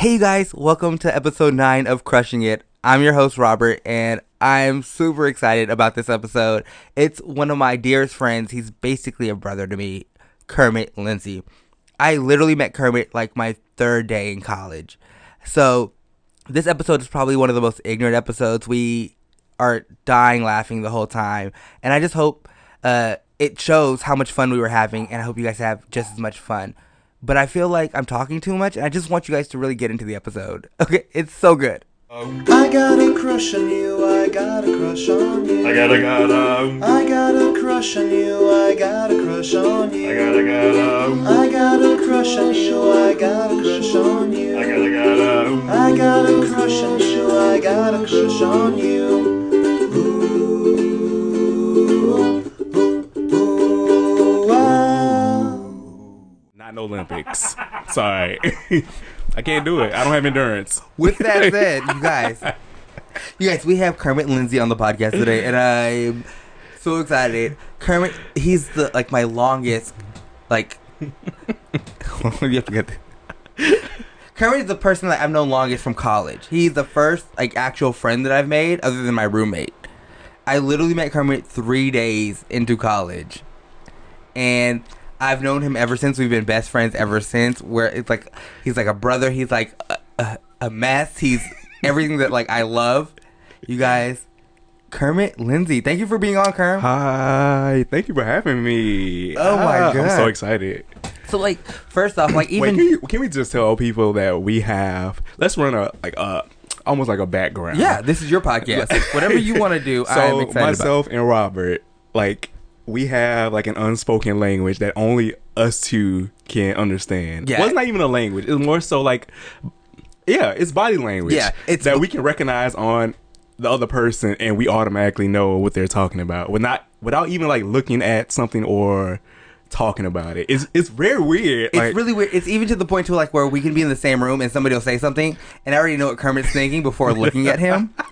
Hey, guys, welcome to episode 9 of Crushing It. I'm your host, Robert, and I'm super excited about this episode. It's one of my dearest friends. He's basically a brother to me, Kermit Lindsey. I literally met Kermit like my third day in college. So, this episode is probably one of the most ignorant episodes. We are dying laughing the whole time, and I just hope uh, it shows how much fun we were having, and I hope you guys have just as much fun. But I feel like I'm talking too much, and I just want you guys to really get into the episode. Okay, it's so good. I got a crush on you, I got a crush on you. I gotta gotta, I got a crush on you, I got a crush on you. I gotta gotta, I got a crush on you, I got a crush on you. I gotta gotta. I got a crush on you, I got a crush on you. Not no Olympics. Sorry. I can't do it. I don't have endurance. With that said, you guys, you guys, we have Kermit Lindsey on the podcast today, and I'm so excited. Kermit, he's the like my longest, like. you have to get. Kermit is the person that I've known longest from college. He's the first like actual friend that I've made, other than my roommate. I literally met Kermit three days into college, and I've known him ever since. We've been best friends ever since. Where it's like he's like a brother. He's like a, a, a mess. He's everything that like I love. You guys, Kermit Lindsey, thank you for being on, Kerm. Hi. Thank you for having me. Oh my Ah, I'm so excited. So like, first off, like Wait, even can, you, can we just tell people that we have? Let's run a like a almost like a background. yeah, this is your podcast. Whatever you want to do, I'm So excited about. myself and Robert, like we have like an unspoken language that only us two can understand. Yeah. well, it's not even a language. It's more so like, yeah, it's body language. Yeah, it's- that we can recognize on the other person, and we automatically know what they're talking about. We're not without even like looking at something or talking about it. It's it's very weird. It's like, really weird. It's even to the point to like where we can be in the same room and somebody will say something, and I already know what Kermit's thinking before looking at him.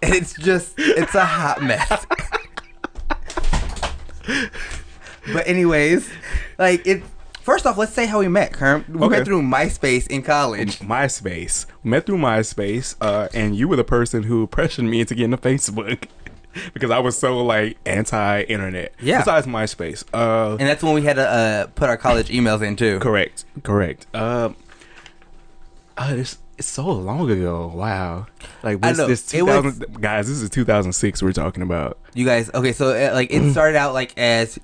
And it's just, it's a hot mess. But anyways, like it. first off, let's say how we met, Kerm. We Okay. met through MySpace in college. MySpace. Met through MySpace, uh, and you were the person who pressured me into getting a Facebook because I was so like anti-internet. Yeah. Besides MySpace. Uh, And that's when we had to uh, put our college emails in too. correct. Correct. Um. Uh, it's, it's so long ago. Wow. Like this, this It was- 2000 guys. This is 2006. We're talking about. You guys, okay, so uh, like it started out like as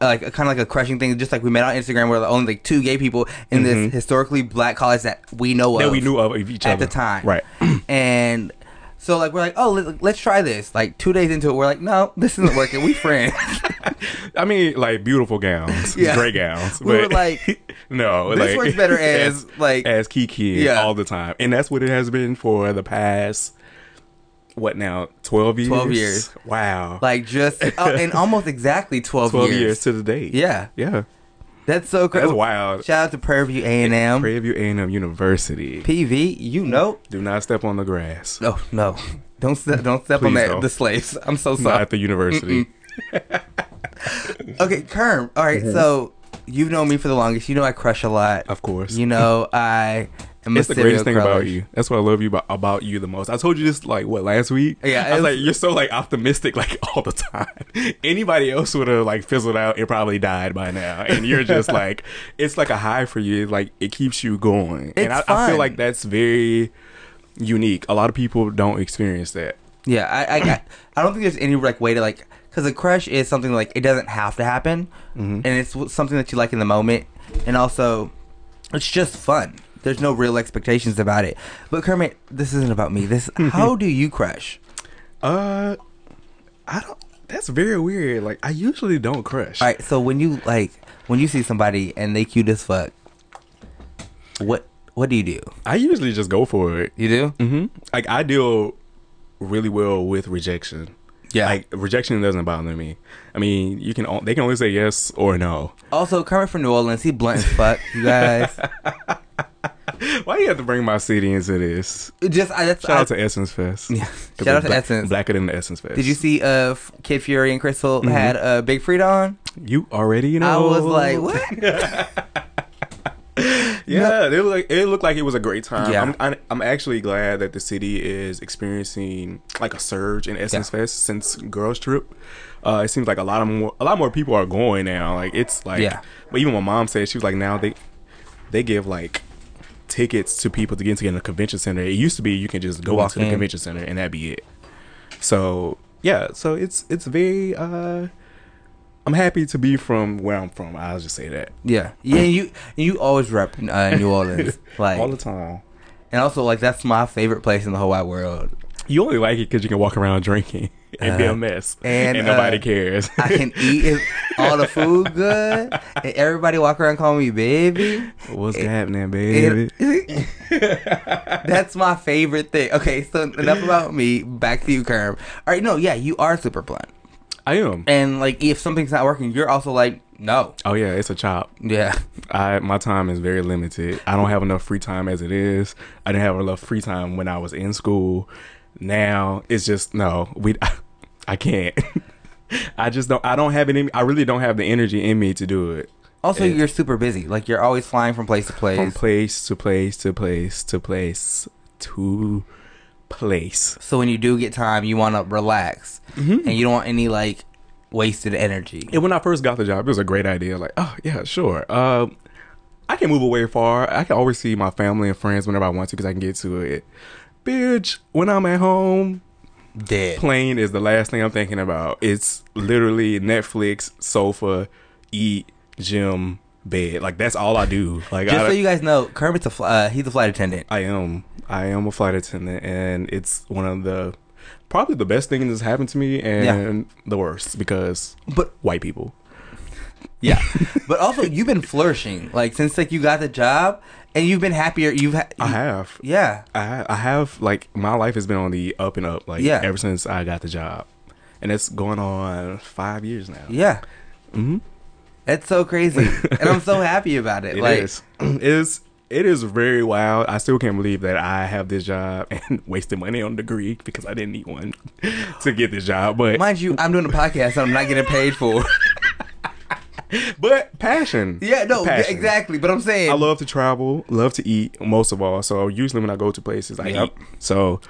uh, like kind of like a crushing thing, just like we met on Instagram. We're the only like two gay people in this historically black college that we know of Mm-hmm. That we knew of each at other at the time, Right. and so like we're like, oh, let, let's try this. Like two days into it, we're like, no, this isn't working. We friends. I mean, like beautiful gowns, Yeah. great gowns. We were like, no, this like, works better as like as Kiki Yeah. all the time. And that's what it has been for the past what now? 12 years. 12 years. Wow. like just uh, and almost exactly twelve, 12 years. years. to the date. Yeah, Yeah. That's so crazy. That's oh, wild. Shout out to Prairie View A and M, Prairie View A&M University. PV. You mm. know, Do not step on the grass. no, no, don't step, don't step on that. don't. The slaves. I'm so Not sorry. at the university. Okay, Kerm. All right, mm-hmm. so you've known me for the longest. You know I crush a lot. Of course. You know I am it's the greatest thing serial about you. That's what I love you about, about you the most. I told you this like what last week. Yeah, I was like, you're so like optimistic like all the time. Anybody else would have like fizzled out and probably died by now, and you're just like, it's like a high for you. Like it keeps you going, and I, It's I feel like that's very unique. A lot of people don't experience that. Yeah, I, I, I, I don't think there's any like way to like because a crush is something like it doesn't have to happen, Mm-hmm. and it's something that you like in the moment, and also it's just fun. There's no real expectations about it. But Kermit, this isn't about me. This how do you crush? Uh, I don't. That's very weird. Like I usually don't crush. All right, so when you like when you see somebody and they cute as fuck, what what do you do? I usually just go for it. You do? Mm-hmm. Like I deal really well with rejection. Yeah. Like rejection doesn't bother me. I mean, you can they can only say yes or no. Also, Kermit from New Orleans, he blunt as fuck. You guys, Why do you have to bring my city into this? just I, that's Shout I, out to Essence Fest. Yeah. Shout out to black- Essence. Blacker than the Essence Fest. Did you see uh Kid Fury and Crissle had uh, Big Freedia on? You already know. I was like, what? Yeah, it looked like it looked like it was a great time. Yeah. I'm, I'm I'm actually glad that the city is experiencing like a surge in Essence Yeah. Fest since Girls Trip. Uh, it seems like a lot of more a lot more people are going now. Like it's like Yeah. But even my mom said she was like now they they give like tickets to people to get into the convention center. It used to be you can just go Walk to the convention center and that'd be it. So yeah, so it's it's very. uh I'm happy to be from where I'm from. I'll just say that Yeah, yeah. You you always rep uh, New Orleans, like, all the time. and also like that's my favorite place in the whole wide world. You only like it because you can walk around drinking and be Uh, a mess, and, and, nobody uh, cares. I can eat it, all the food good, and everybody walk around calling me baby. What's it- happening, baby? It- that's my favorite thing. Okay, so enough about me. Back to you, Kerm. All right, no, yeah, you are super blunt, I am. and like if something's not working, you're also like no, Oh yeah, it's a chop. yeah, I my time is very limited. I don't have enough free time as it is. I didn't have enough free time when I was in school. Now it's just no. We I can't. I just don't. I don't have it in. I really don't have the energy in me to do it. Also, It- you're super busy. Like you're always flying from place to place. From place to place to place to place to place. so when you do get time, you want to relax, Mm-hmm. and you don't want any like wasted energy. And when I first got the job, it was a great idea. Like, oh yeah, sure. Um, I can move away far. I can always see my family and friends whenever I want to because I can get to it. Bitch, when I'm at home, Dead. plane is the last thing I'm thinking about. It's literally Netflix, sofa, eat, gym, bed. Like that's all I do. Like Just I, so you guys know, Kermit's a fl- uh, he's a flight attendant. I am. I am a flight attendant, and it's one of the probably the best thing that's happened to me, and the worst because But white people. yeah, but also you've been flourishing like since like you got the job, and you've been happier. You've ha- I have. yeah, I I have like my life has been on the up and up like Yeah. ever since I got the job, and it's going on five years now. yeah. hmm It's so crazy, and I'm so happy about it. It like, is. It is. It is very wild. I still can't believe that I have this job and wasted money on a degree because I didn't need one to get this job. But mind you, I'm doing a podcast and I'm not getting paid for. but passion. yeah, no, Passion. exactly. But I'm saying, I love to travel, love to eat most of all. So usually when I go to places, I eat. So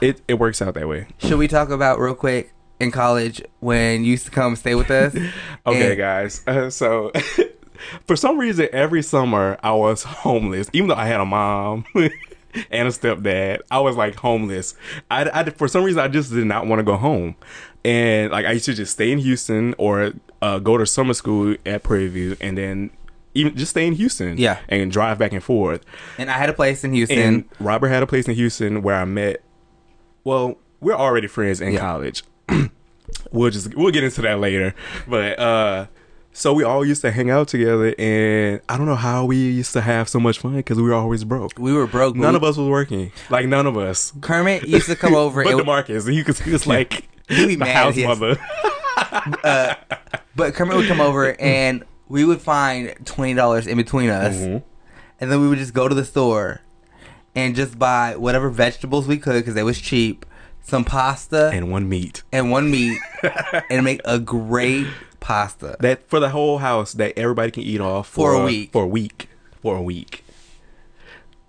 it it works out that way. Should we talk about real quick in college when you used to come stay with us? Okay, And- guys. Uh, so, for some reason, every summer I was homeless, even though I had a mom and a stepdad. I was like homeless. I, I for some reason I just did not want to go home, and like I used to just stay in Houston or uh, go to summer school at Prairie View, and then even just stay in Houston. Yeah. and drive back and forth. And I had a place in Houston. And Robert had a place in Houston where I met. Well, we're already friends in Yeah. college. we'll just we'll get into that later. But uh so we all used to hang out together, and I don't know how we used to have so much fun because we were always broke. we were broke. None we, of us was working. Like none of us. Kermit used to come over. But and- Demarcus, he was, he was like He'd be the house his- mother. But Kermit would come over and we would find twenty dollars in between us, Mhm. and then we would just go to the store and just buy whatever vegetables we could because they was cheap, some pasta and, one meat. And one meat, and make a great pasta. That for the whole house that everybody can eat off For a week. For a week. For a week.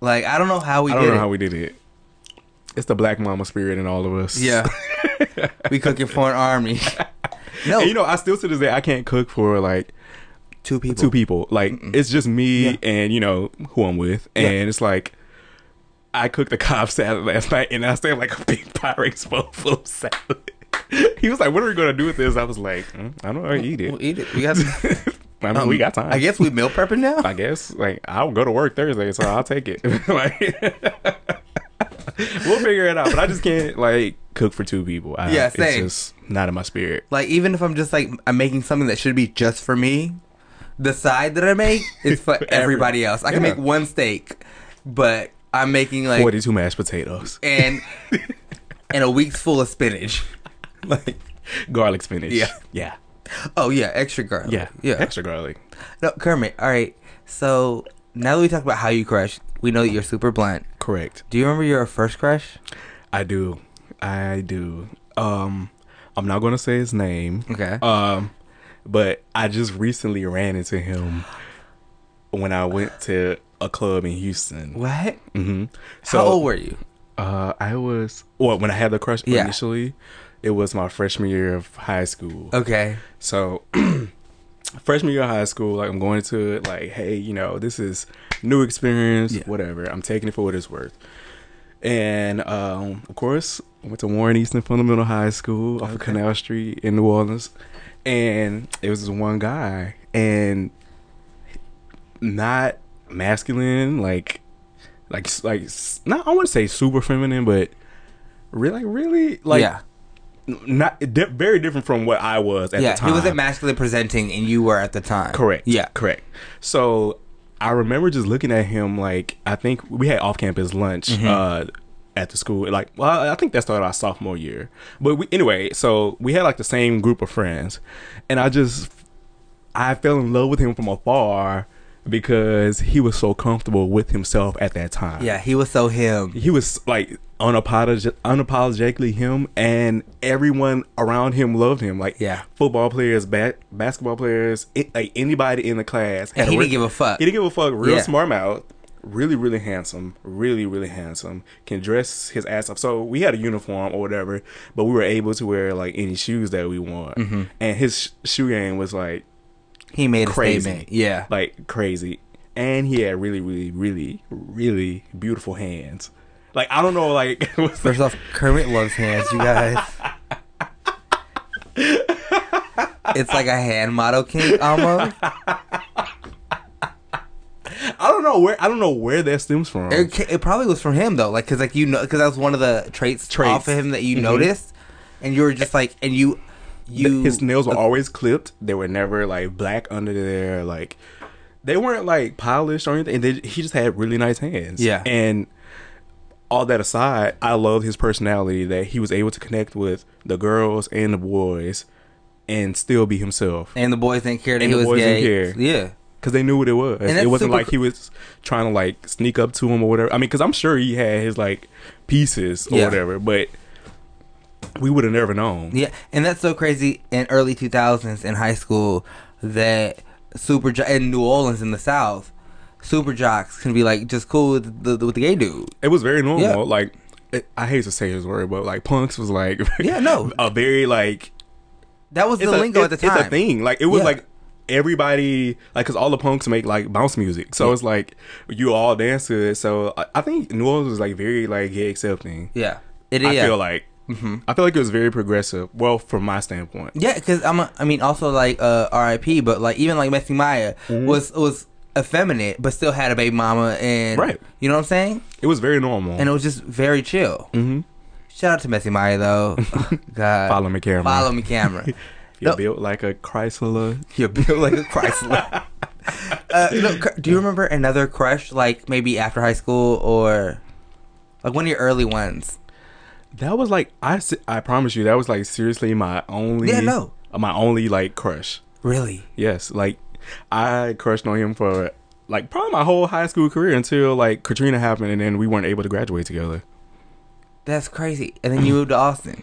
Like I don't know how we I don't did know it. how we did it. It's the black mama spirit in all of us. yeah, we cooking for an army. No, And, you know, I still to this day I can't cook for like two people. two people. Like it's just me Yeah. and you know who I'm with, and Yeah. it's like I cooked a Cobb salad last night, and I have like a big Pyrex bowl full of salad. he was like, "What are we gonna do with this?" I was like, mm, "I don't know, eat it." We'll eat it. We got. I mean, we got time. I guess we meal prepping now. I guess like I'll go to work Thursday, so I'll take it. like, we'll figure it out. But I just can't like cook for two people. I, Yeah, It's just not in my spirit. Like even if I'm just like I'm making something that should be just for me, the side that I make is for everybody else. I can Yeah. make one steak, but I'm making like Forty-two mashed potatoes, and and a week's full of spinach. Like garlic spinach. Yeah. yeah, oh yeah, extra garlic. yeah, yeah. Extra garlic. No, Kermit. All right. So now that we talked about how you crush, we know that you're super blunt. Correct. Do you remember your first crush? I do. I do. Um, I'm not gonna say his name. Okay. Um, but I just recently ran into him when I went to a club in Houston. What? hmm How old were you? Uh, I was well when I had the crush Yeah. initially. It was my freshman year of high school. Okay. So freshman year of high school, like I'm going to it like, hey, you know, this is new experience, Yeah. whatever. I'm taking it for what it's worth. And um, of course, I went to Warren Easton Fundamental High School off of Canal Street in New Orleans. And it was this one guy and not masculine, like like like not I want to say super feminine, but really really like yeah. not di- very different from what I was at yeah. the time. He wasn't masculine presenting, and you were at the time. correct. Yeah. correct. So I remember just looking at him like I think we had off campus lunch Mm-hmm. uh, at the school. Like, well, I think that started our sophomore year. But we, anyway, so we had like the same group of friends, and I just I fell in love with him from afar because he was so comfortable with himself at that time Yeah. He was so him. he was like unapolog- unapologetically him and everyone around him loved him like Yeah. football players ba- basketball players it, like anybody in the class And he re- didn't give a fuck. he didn't give a fuck real Yeah. smart mouth really really handsome really really handsome can dress his ass off so we had a uniform or whatever but we were able to wear like any shoes that we want Mm-hmm. and his sh- shoe game was like He made a Crazy. statement. Yeah. like crazy. And he had really, really, really, really beautiful hands. Like I don't know, like what's the- First off, Kermit loves hands, you guys. it's like a hand model king almost. I don't know where I don't know where that stems from. It, it probably was from him though, like because like you know, because that was one of the traits, Traits. off of him that you Mhm. noticed, and you were just like, and you, you, His nails were always clipped. They were never like black under there. Like they weren't like polished or anything. They, he just had really nice hands. Yeah. And all that aside, I love his personality that he was able to connect with the girls and the boys and still be himself. and the boys didn't care that And he the was boys gay. didn't care. Yeah, because they knew what it was. It wasn't like he was trying to like sneak up to him or whatever. I mean, because I'm sure he had his like pieces or Yeah. whatever, but we would have never known. yeah, and that's so crazy. In early two thousands in high school, that super jo- in New Orleans in the South, super jocks can be like just cool with the with the gay dude. It was very normal. Yeah. Like it, I hate to say his word, but like punks was like Yeah, no. a very like That was the a, lingo it- at the time. It's a thing. Like it was Yeah. like everybody like because all the punks make like bounce music, so Yeah. it's like you all dance to it. So I, I think New Orleans was like very like gay accepting. Yeah, it is I feel like. I feel like it was very progressive. Well, from my standpoint. Yeah, because I'm. A, I mean, also like uh, R.I.P. But like even like Messy Mya was was effeminate, but still had a baby mama, and Right. You know what I'm saying? It was very normal. And it was just very chill. hmm Shout out to Messy Mya though. God, Follow me, camera. Follow me, camera. You're No. built like a Chrysler. You're built like a Chrysler. uh, no, do you remember another crush like maybe after high school or like one of your early ones? That was like I. I promise you, that was like seriously my only. Yeah, no. My only like crush. Really? Yes, like I crushed on him for like probably my whole high school career until like Katrina happened, and then we weren't able to graduate together. That's crazy. And then you moved to Austin.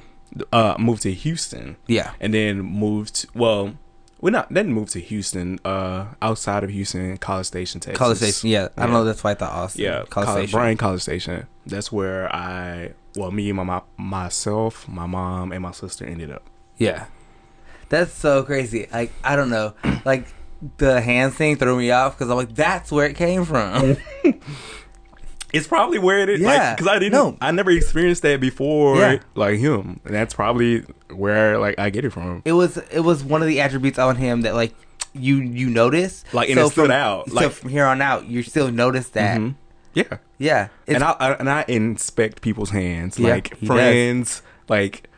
Uh, moved to Houston, Yeah. and then moved. Well, we not then moved to Houston. Uh, outside of Houston, College Station, Texas. College Station. Yeah. I don't know. That's why I thought Austin. Yeah, College College Station. Bryan College Station. That's where I, well, me, my, my myself, my mom, and my sister ended up. Yeah. That's so crazy. Like I don't know. Like the hands thing threw me off because I'm like, that's where it came from. It's probably where it is. Yeah, because I didn't. no. I never experienced that before. Yeah. Like him, and that's probably where like I get it from. it was it was one of the attributes on him that like you you notice. Like, and it stood from, out, so from here on out, you still notice that. Mhm. Yeah, Yeah. It's, and I, I and I inspect people's hands, Yeah, like he does. friends, like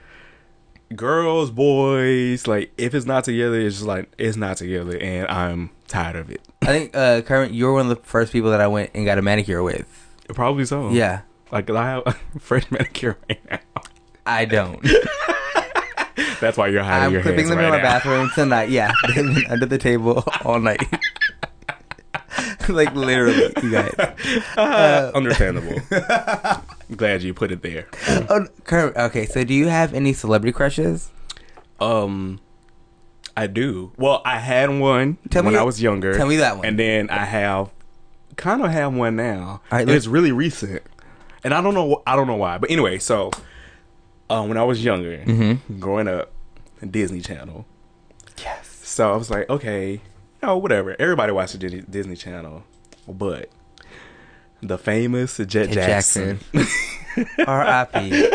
girls, boys. Like if it's not together, it's just like it's not together, and I'm tired of it. I think uh Kermit, you were one of the first people that I went and got a manicure with. Probably so. Yeah. Like I have a fresh manicure right now. I don't. That's why you're hiding I'm your clipping hands them right in my now. bathroom tonight. Yeah, under the table all night. like literally, you guys. Uh, Understandable. Glad you put it there. Oh, Kermit, okay, so do you have any celebrity crushes? Um, I do. Well, I had one Tell when me- I was younger. tell me that one. And then I have kind of have one now. All right, it's really recent, and I don't know. I don't know why. But anyway, so uh, when I was younger, Mm-hmm. growing up, Disney Channel. Yes. So I was like, okay, know, whatever. Everybody watched the Disney Channel, but the famous Jet Jackson, R.I.P.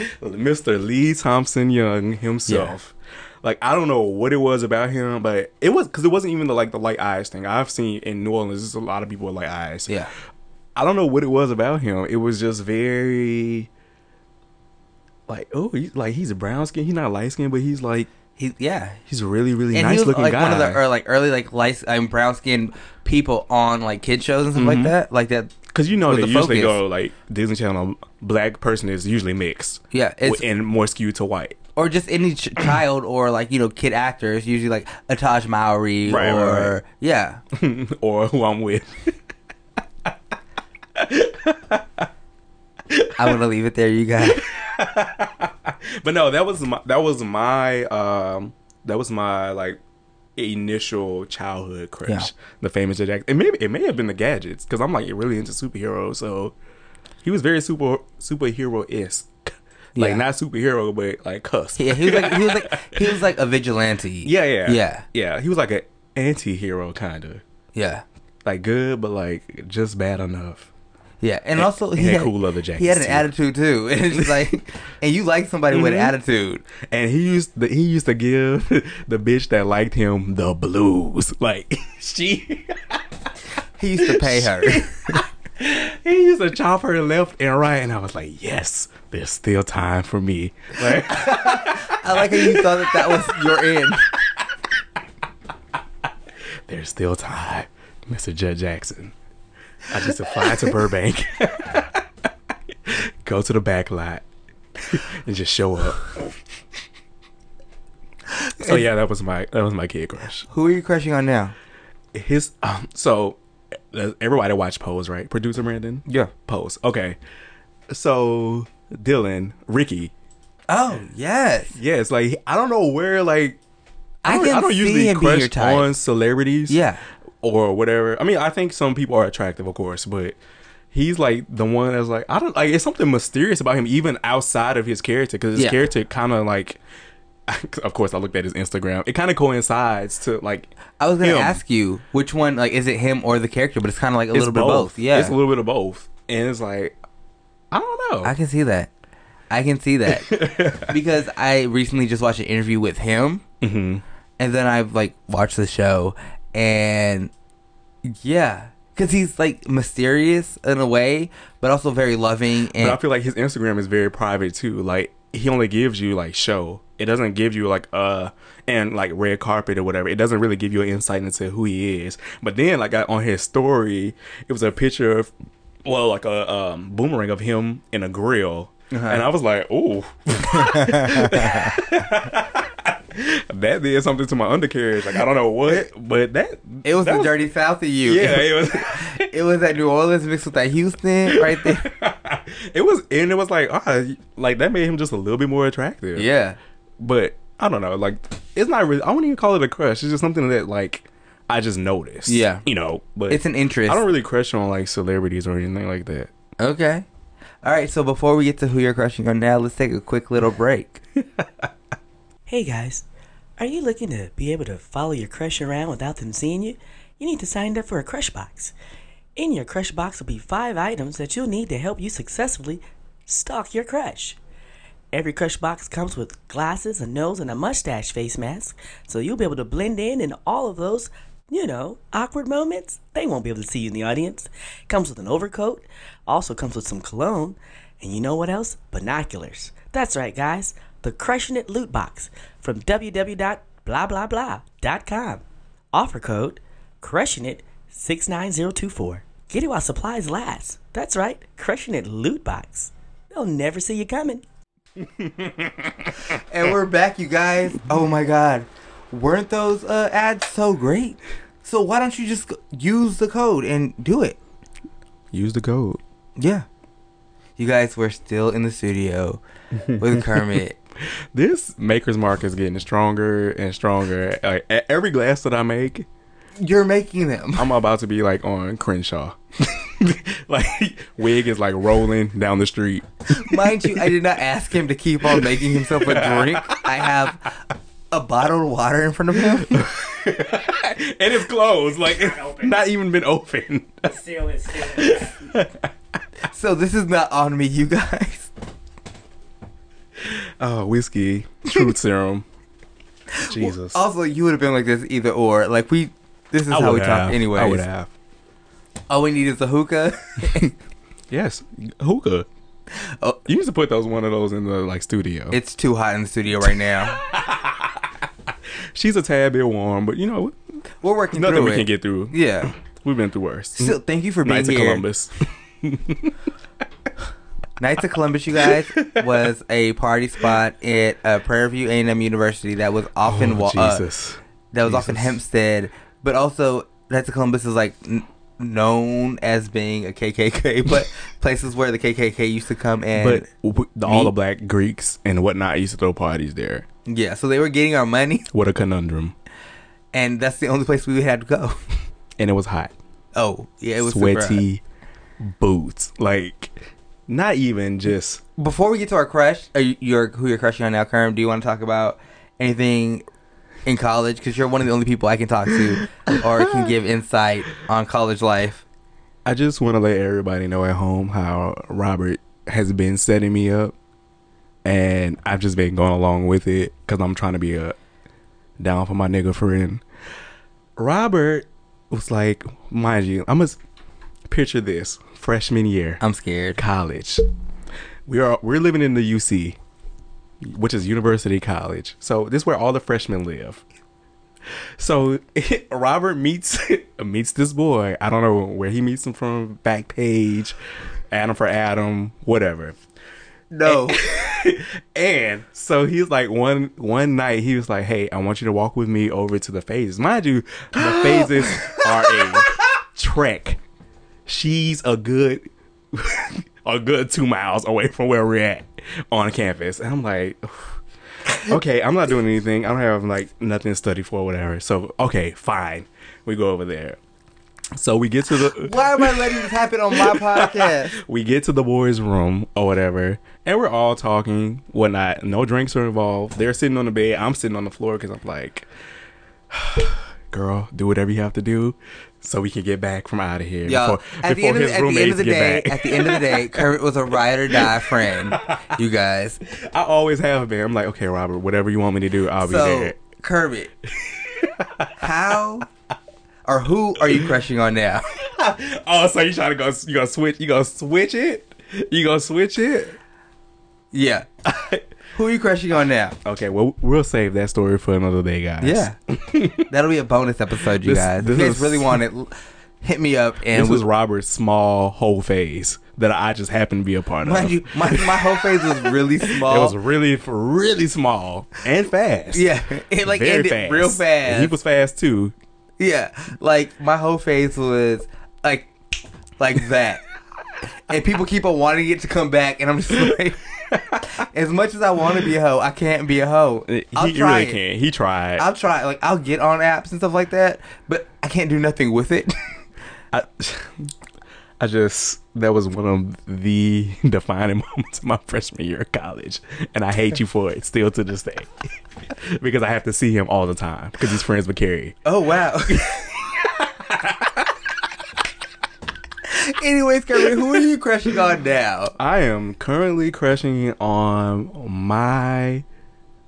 Mr. Lee Thompson Young himself. Like I don't know what it was about him, but it was because it wasn't even the like the light eyes thing. I've seen in New Orleans, there's a lot of people with light eyes. Yeah. I don't know what it was about him. It was just very like oh, he's like he's a brown skin. He's not light skin, but he's like He yeah. he's a really really And nice he was looking like guy. one of the early, like early like light um, brown skinned people on like kid shows and stuff like that. Like that. Because you know they the usually focus. go like Disney Channel. Black person is usually mixed, Yeah. It's and more skewed to white. or just any ch- child or like you know kid actors usually like Ataj Mowry Right, or right, right. yeah. or who I'm with. I want to leave it there, you guys. but no, that was my that was my um that was my like initial childhood crush. Yeah. The famous Jackson. It may it may have been the gadgets because I'm like really into superheroes. So he was very super superhero esque. Like Yeah. not superhero, but like cuss. Yeah, he was like he was like he was like a vigilante. yeah, yeah, Yeah. yeah. He was like an anti-hero kind of Yeah. like good, but like just bad enough. Yeah, and also he had cool leather He had an too. attitude too, and it's just like, and you like somebody with an Mhm. attitude. And he used the, he used to give the bitch that liked him the blues. Like she He used to pay her. he used to chop her left and right, and I was like, yes, there's still time for me. Like, I like how you thought that that was your end. there's still time, Mr. Jet Jackson. I just fly to Burbank, go to the back lot, and just show up. So yeah, that was my that was my kid crush. Who are you crushing on now? His um, so everybody watch Pose, right? Producer Brandon. Yeah. Pose. Okay. So Dylan, Ricky. Oh yes, yes. like I don't know where like I, don't, can I don't usually him being your crush type. on celebrities. Yeah, Or whatever. I mean, I think some people are attractive, of course, but he's like the one that's like I don't like. It's something mysterious about him, even outside of his character, because his Yeah. character kind of like. Of course, I looked at his Instagram. It kind of coincides to like I was gonna him. ask you which one, like, is it him or the character? But it's kind of like a It's little bit of both. Yeah, it's a little bit of both, and it's like I don't know. I can see that. I can see that because I recently just watched an interview with him, hmm and then I've like watched the show, and yeah, because he's like mysterious in a way, but also very loving. And But I feel like his Instagram is very private too. Like he only gives you like show. It doesn't give you like uh and like red carpet or whatever. It doesn't really give you an insight into who he is. But then like I- on his story, it was a picture of well like a um, boomerang of him in a grill, Uh-huh. and I was like, ooh. that did something to my undercarriage. Like I don't know what, but that it was that the dirty south of you. Yeah, it was. it was at New Orleans mixed with that Houston right there. it was, and it was like, ah, like that made him just a little bit more attractive. Yeah. but I don't know. Like, it's not really. I wouldn't even call it a crush. It's just something that like I just noticed. Yeah. you know. But It's an interest. I don't really crush on like celebrities or anything like that. Okay. All right. So before we get to who you're crushing on now, let's take a quick little break. Hey guys, are you looking to be able to follow your crush around without them seeing you? You need to sign up for a crush box. In your crush box will be five items that you'll need to help you successfully stalk your crush. Every crush box comes with glasses, a nose, and a mustache face mask, so you'll be able to blend in in all of those, you know, awkward moments. They won't be able to see you in the audience. Comes with an overcoat, also comes with some cologne, and you know what else? Binoculars. That's right, guys. The Crushing It Loot Box from www.blahblahblah.com. Offer code Crushing It 69024. Get it while supplies last. That's right, Crushing It Loot Box. They'll never see you coming. and we're back, you guys. Oh my God, weren't those uh, ads so great? So why don't you just use the code and do it? Use the code. Yeah. You guys, we're still in the studio with Kermit. This maker's mark is getting stronger and stronger. Like every glass that I make, You're making them. I'm about to be like on Crenshaw. like wig is like rolling down the street. Mind you, I did not ask him to keep on making himself a drink. I have a bottle of water in front of him. and it's closed. Like it's not even been open. Still is, still is. So this is not on me, you guys. Oh, whiskey, truth serum. Jesus. Also, you would have been like this either or. Like we, this is I how we talk anyway. I would have. All we need is a hookah. Yes, hookah. Oh. You used to put those one of those in the like studio. it's too hot in the studio right now. She's a tad bit warm, but you know, We're working nothing we it. can get through. yeah. We've been through worse. Still, thank you for being of here. Columbus. Knights of Columbus, you guys, was a party spot at uh, Prairie View A&M University that was often oh, uh, that was often Hempstead, but also Knights of Columbus is like n- known as being a KKK, but places where the KKK used to come and but the, all the black Greeks and whatnot used to throw parties there. yeah, so they were getting our money, What a conundrum. and that's the only place we had to go. And it was hot. Oh, yeah, it was sweaty boots. Like, not even just. Before we get to our crush, you, you're who you're crushing on now, Kerm? Do you want to talk about anything in college? Because you're one of the only people I can talk to or can give insight on college life. I just want to let everybody know at home how Robert has been setting me up, and I've just been going along with it because I'm trying to be a down for my nigga friend. Robert was like, mind you, I'm gonna picture this freshman year. I'm scared. college. We are we're living in the UC, which is University College. So this is where all the freshmen live. So Robert meets meets this boy. I don't know where he meets him from. Back page, Adam for Adam, whatever. No. and so he's like one one night he was like, "Hey, I want you to walk with me over to the phases." Mind you, the phases are a trek. She's a good a good two miles away from where we're at on campus, and I'm like. Okay, I'm not doing anything. I don't have like nothing to study for, or whatever. So okay, fine. We go over there. So we get to the Why am I letting this happen on my podcast? we get to the boys' room or whatever, and we're all talking, whatnot. No drinks are involved. They're sitting on the bed. I'm sitting on the floor because I'm like, girl, do whatever you have to do so we can get back from out of here. Yo, before at the end of his the, at the end roommates of the get day, back. at the end of the day, Kermit was a ride or die friend. You guys. I always have been. I'm like, okay, Robert, whatever you want me to do, I'll be So there. Kermit, how or who are you crushing on now? Oh, so you trying to go? You gonna switch? You gonna switch it? You gonna switch it? Yeah. Who are you crushing on now? Okay, well, we'll save that story for another day, guys. Yeah. That'll be a bonus episode, you This- guys. this if you guys is- really want it, hit me up and This was Robert's small whole phase that I just happened to be a part of. You, my, my whole face was really small. It was really, really small and fast. yeah, it like Very ended fast. real And fast. he was fast too. yeah, like my whole face was like like that, and people keep on wanting it to come back, and I'm just like, as much as I want to be a hoe, I can't be a hoe. He I'll try really can't. He tried. I'll try. Like I'll get on apps and stuff like that, but I can't do nothing with it. I, I just that was one of the defining moments of my freshman year of college, and I hate you for it still to this day because I have to see him all the time because he's friends with Carrie. Oh wow. Anyways, Kermit, who are you crushing on now? I am currently crushing on my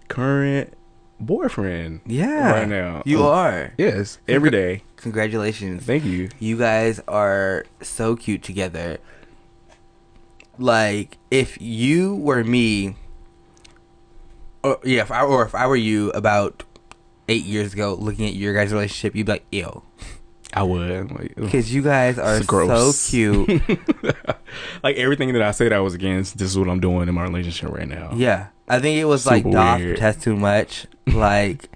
current boyfriend. Yeah, right now you Oh, are. Yes, every day. Congratulations. Thank you. You guys are so cute together. Like, if you were me, or yeah, if I, or if I were you about eight years ago, looking at your guys' relationship, you'd be like, "Ew," I would. Like, because you guys are so cute. like everything that I said I was against, this is what I'm doing in my relationship right now. yeah, I think it was like Super Doth weird. test too much. Like,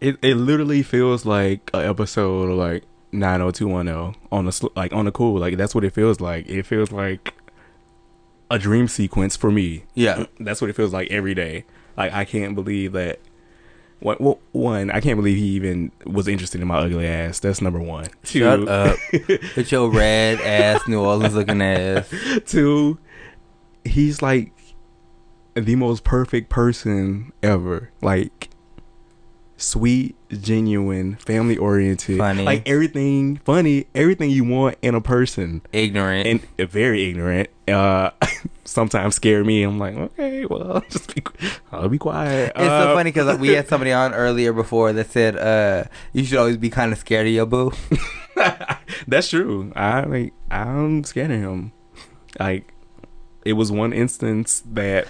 It it literally feels like an episode of like 90210 on the sl- like on the cool. Like that's what it feels like. It feels like a dream sequence for me. yeah, That's what it feels like every day. Like I can't believe that well, one, I can't believe he even was interested in my ugly ass. That's number one. Two, Shut up. With your red ass New Orleans looking ass. Two, he's like the most perfect person ever. Like sweet, genuine, family oriented, Funny. like everything funny, everything you want in a person, Ignorant. and uh, very ignorant. Uh, sometimes scare me. I'm like, okay, well, just be, I'll be quiet. It's so funny because we had somebody on earlier before that said uh, you should always be kind of scared of your boo. That's true. I like I'm scared of him. Like it was one instance that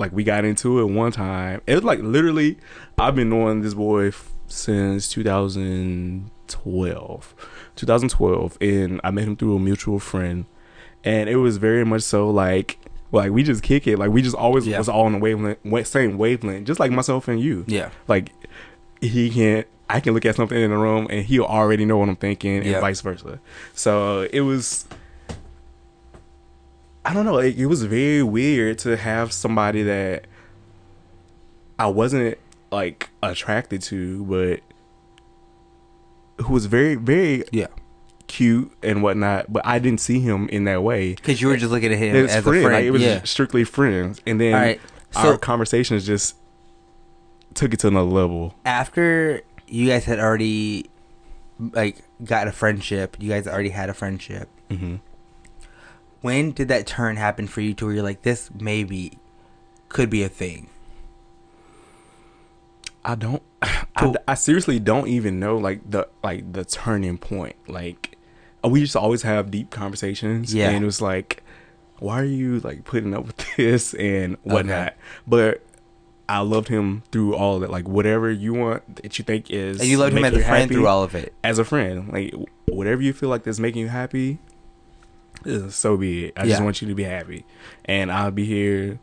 like we got into it one time. It was like literally I've been knowing this boy f- since 2012. 2012 and I met him through a mutual friend and it was very much so like like we just kick it like we just always Yeah. was all on the wavelength wa- same wavelength just like myself and you Yeah. like he can't. I can look at something in the room and he'll already know what I'm thinking and Yeah. vice versa. So it was I don't know, it, it was very weird to have somebody that I wasn't like attracted to but who was very very Yeah. cute and whatnot, but I didn't see him in that way. Because you were just looking at him as friend. a friend. Like, it was yeah. strictly friends. And then right. our conversations just took it to another level. after you guys had already like got a friendship, you guys already had a friendship. Mm-hmm. When did that turn happen for you to where you're like, this maybe could be a thing? I don't. I. I seriously don't even know like the like the turning point. Like uh, we used to always have deep conversations. Yeah. and it was like, why are you like putting up with this and whatnot? But I loved him through all of it. Like whatever you want that you think is, And you loved him as a friend happy, through all of it. as a friend. Like whatever you feel like that's making you happy, so be it. I just want you to be happy, and I'll be here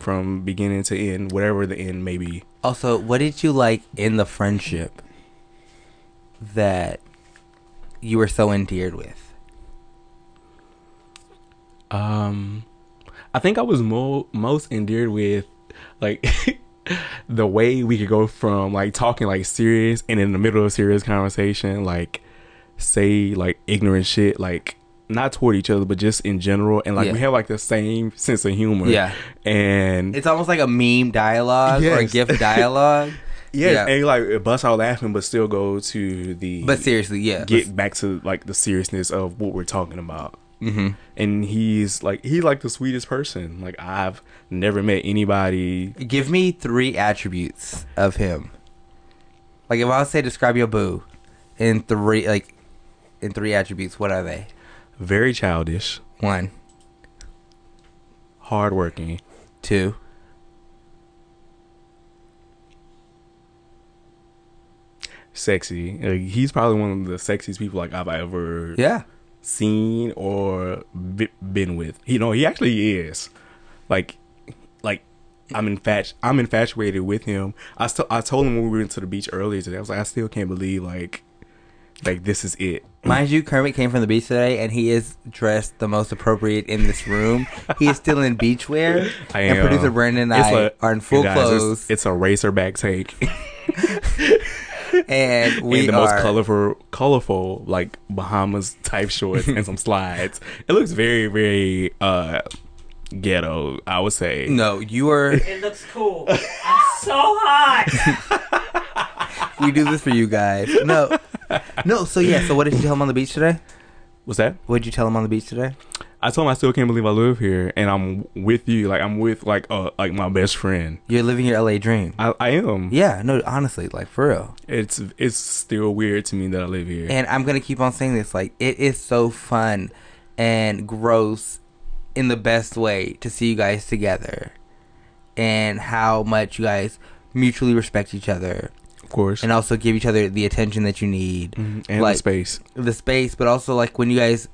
from beginning to end, whatever the end may be. Also, what did you like in the friendship that you were so endeared with? Um, I think I was mo- most endeared with like the way we could go from like talking like serious and in the middle of serious conversation, like say like ignorant shit, like not toward each other, but just in general, and like Yeah. we have like the same sense of humor. Yeah. and It's almost like a meme dialogue or a Yes. GIF dialogue. yeah, yeah. and like bust out laughing, but still go to the But seriously, yeah. get back to like the seriousness of what we're talking about. hmm and he's like he's like the sweetest person. Like I've never met anybody. Give me three attributes of him. Like if I was to say describe your boo in three like in three attributes, what are they? Very childish, One, hardworking, two, sexy. Like, he's probably one of the sexiest people like I've ever yeah. seen or be- been with. You know, he actually is. Like, like I'm infatu- I'm infatuated with him. I still I told him when we went to the beach earlier today. I was like, I still can't believe like like this is it. Mind you, Kermit came from the beach today, and he is dressed the most appropriate in this room. he is still in beachwear, I and am. producer Brandon and It's I like- are in full guys, it's- clothes, It's, a racerback take. and we and the are. most colorful, colorful like Bahamas type shorts and some slides. It looks very, very uh ghetto. I would say. No, you are. It looks cool. I'm so hot. We do this for you guys. No, no. So yeah. So what did you tell him on the beach today? What's that? What did you tell him on the beach today? I told him I still can't believe I live here, and I'm with you. Like I'm with like uh like my best friend. You're living your LA dream. I, I am. Yeah, no, honestly, like for real. It's it's still weird to me that I live here. And I'm gonna keep on saying this. Like it is so fun and gross in the best way to see you guys together, and how much you guys mutually respect each other, course. and also give each other the attention that you need, Mhm. and like- the space. the space, but also like when you guys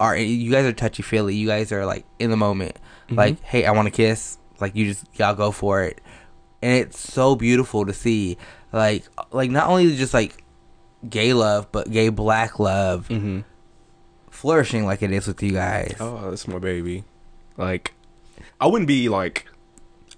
are you guys are touchy feely. You guys are like in the moment. Mhm. Like, hey, I want to kiss. Like you just y'all go for it, and it's so beautiful to see. Like, like not only just like gay love, but gay black love Mm-hmm. flourishing like it is with you guys. Oh, that's my baby. Like, I wouldn't be like,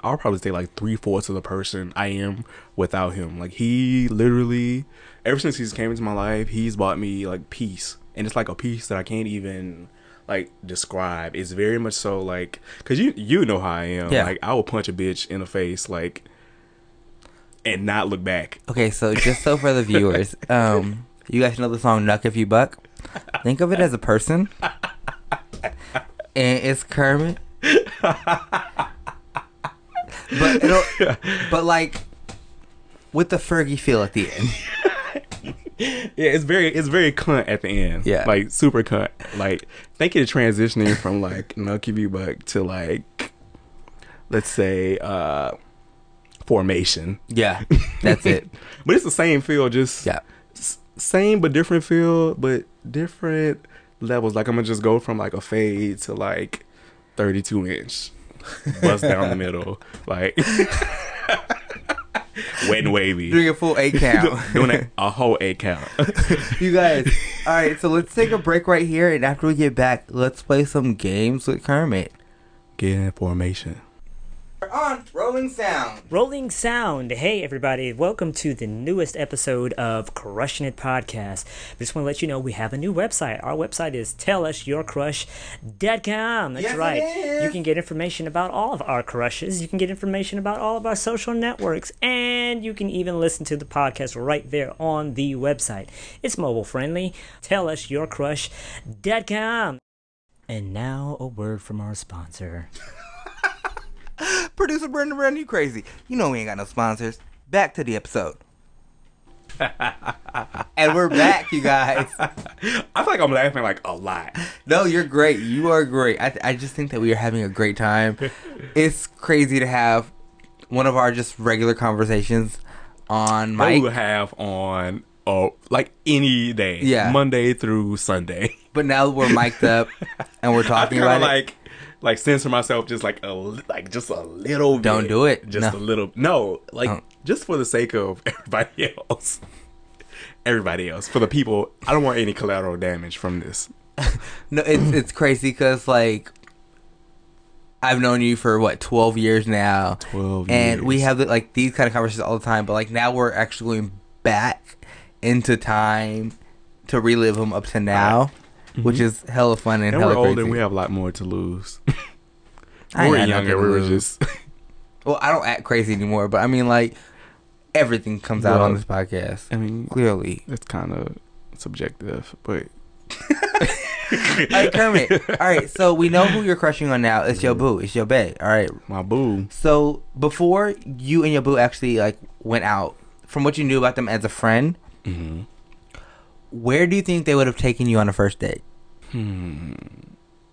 I'll probably say like three fourths of the person I am without him. Like he literally, ever since he's came into my life, he's bought me like peace, and it's like a peace that I can't even like describe. It's very much so like because you you know how I am. Yeah. Like I will punch a bitch in the face like and not look back. Okay, so just so for the viewers, um, you guys know the song "Knuck If You Buck." Think of it as a person, and it's Kermit. but it'll, but like with the Fergie feel at the end. Yeah, it's very it's very cunt at the end. Yeah. like super cunt. Like think of transitioning from like Knuck If You Buck to like let's say uh formation. Yeah, that's it. But it's the same feel, just Yeah. s- same but different feel, but different levels. Like I'm gonna just go from like a fade to like 32 inch, bust down the middle, like wet and wavy, Doing a full eight count. doing a, a whole eight count. you guys. All right, so let's take a break right here, and after we get back, let's play some games with Kermit. Get in formation. We're on Rolling Sound. Rolling Sound. Hey, everybody. Welcome to the newest episode of Crushing It Podcast. Just want to let you know we have a new website. Our website is tellusyourcrush.com. That's Yes, right. You can get information about all of our crushes. You can get information about all of our social networks. And you can even listen to the podcast right there on the website. It's mobile friendly. Tellusyourcrush.com. And now a word from our sponsor. Producer Brenda Brenda, you crazy. You know we ain't got no sponsors. Back to the episode. and we're back, you guys. I feel like I'm laughing like a lot. No, you're great. You are great. I, I just think that we are having a great time. It's crazy to have one of our just regular conversations on That we have on oh like any day, Yeah. Monday through Sunday. But now we're mic'd up and we're talking kind about of it. Like censor myself just like a like just a little. Don't bit. do it. Just No. a little. No, like just for the sake of everybody else. Everybody else for the people. I don't want any collateral damage from this. No, it's it's crazy because like I've known you for what twelve years now, 12 and we have like these kind of conversations all the time. But like now we're actually going back into time to relive them up to now, which is hella fun and, Mm-hmm. And hella we're older crazy. and we have a lot more to lose. I we're younger. We were just. well, I don't act crazy anymore, but I mean like everything comes out on this podcast I mean, clearly. it's kind of subjective, but Hey Kermit, all right. So we know who you're crushing on now. It's your boo. It's your bae. All right. my boo. So before you and your boo actually like went out, from what you knew about them as a friend, hmm where do you think they would have taken you on a first date? Hmm.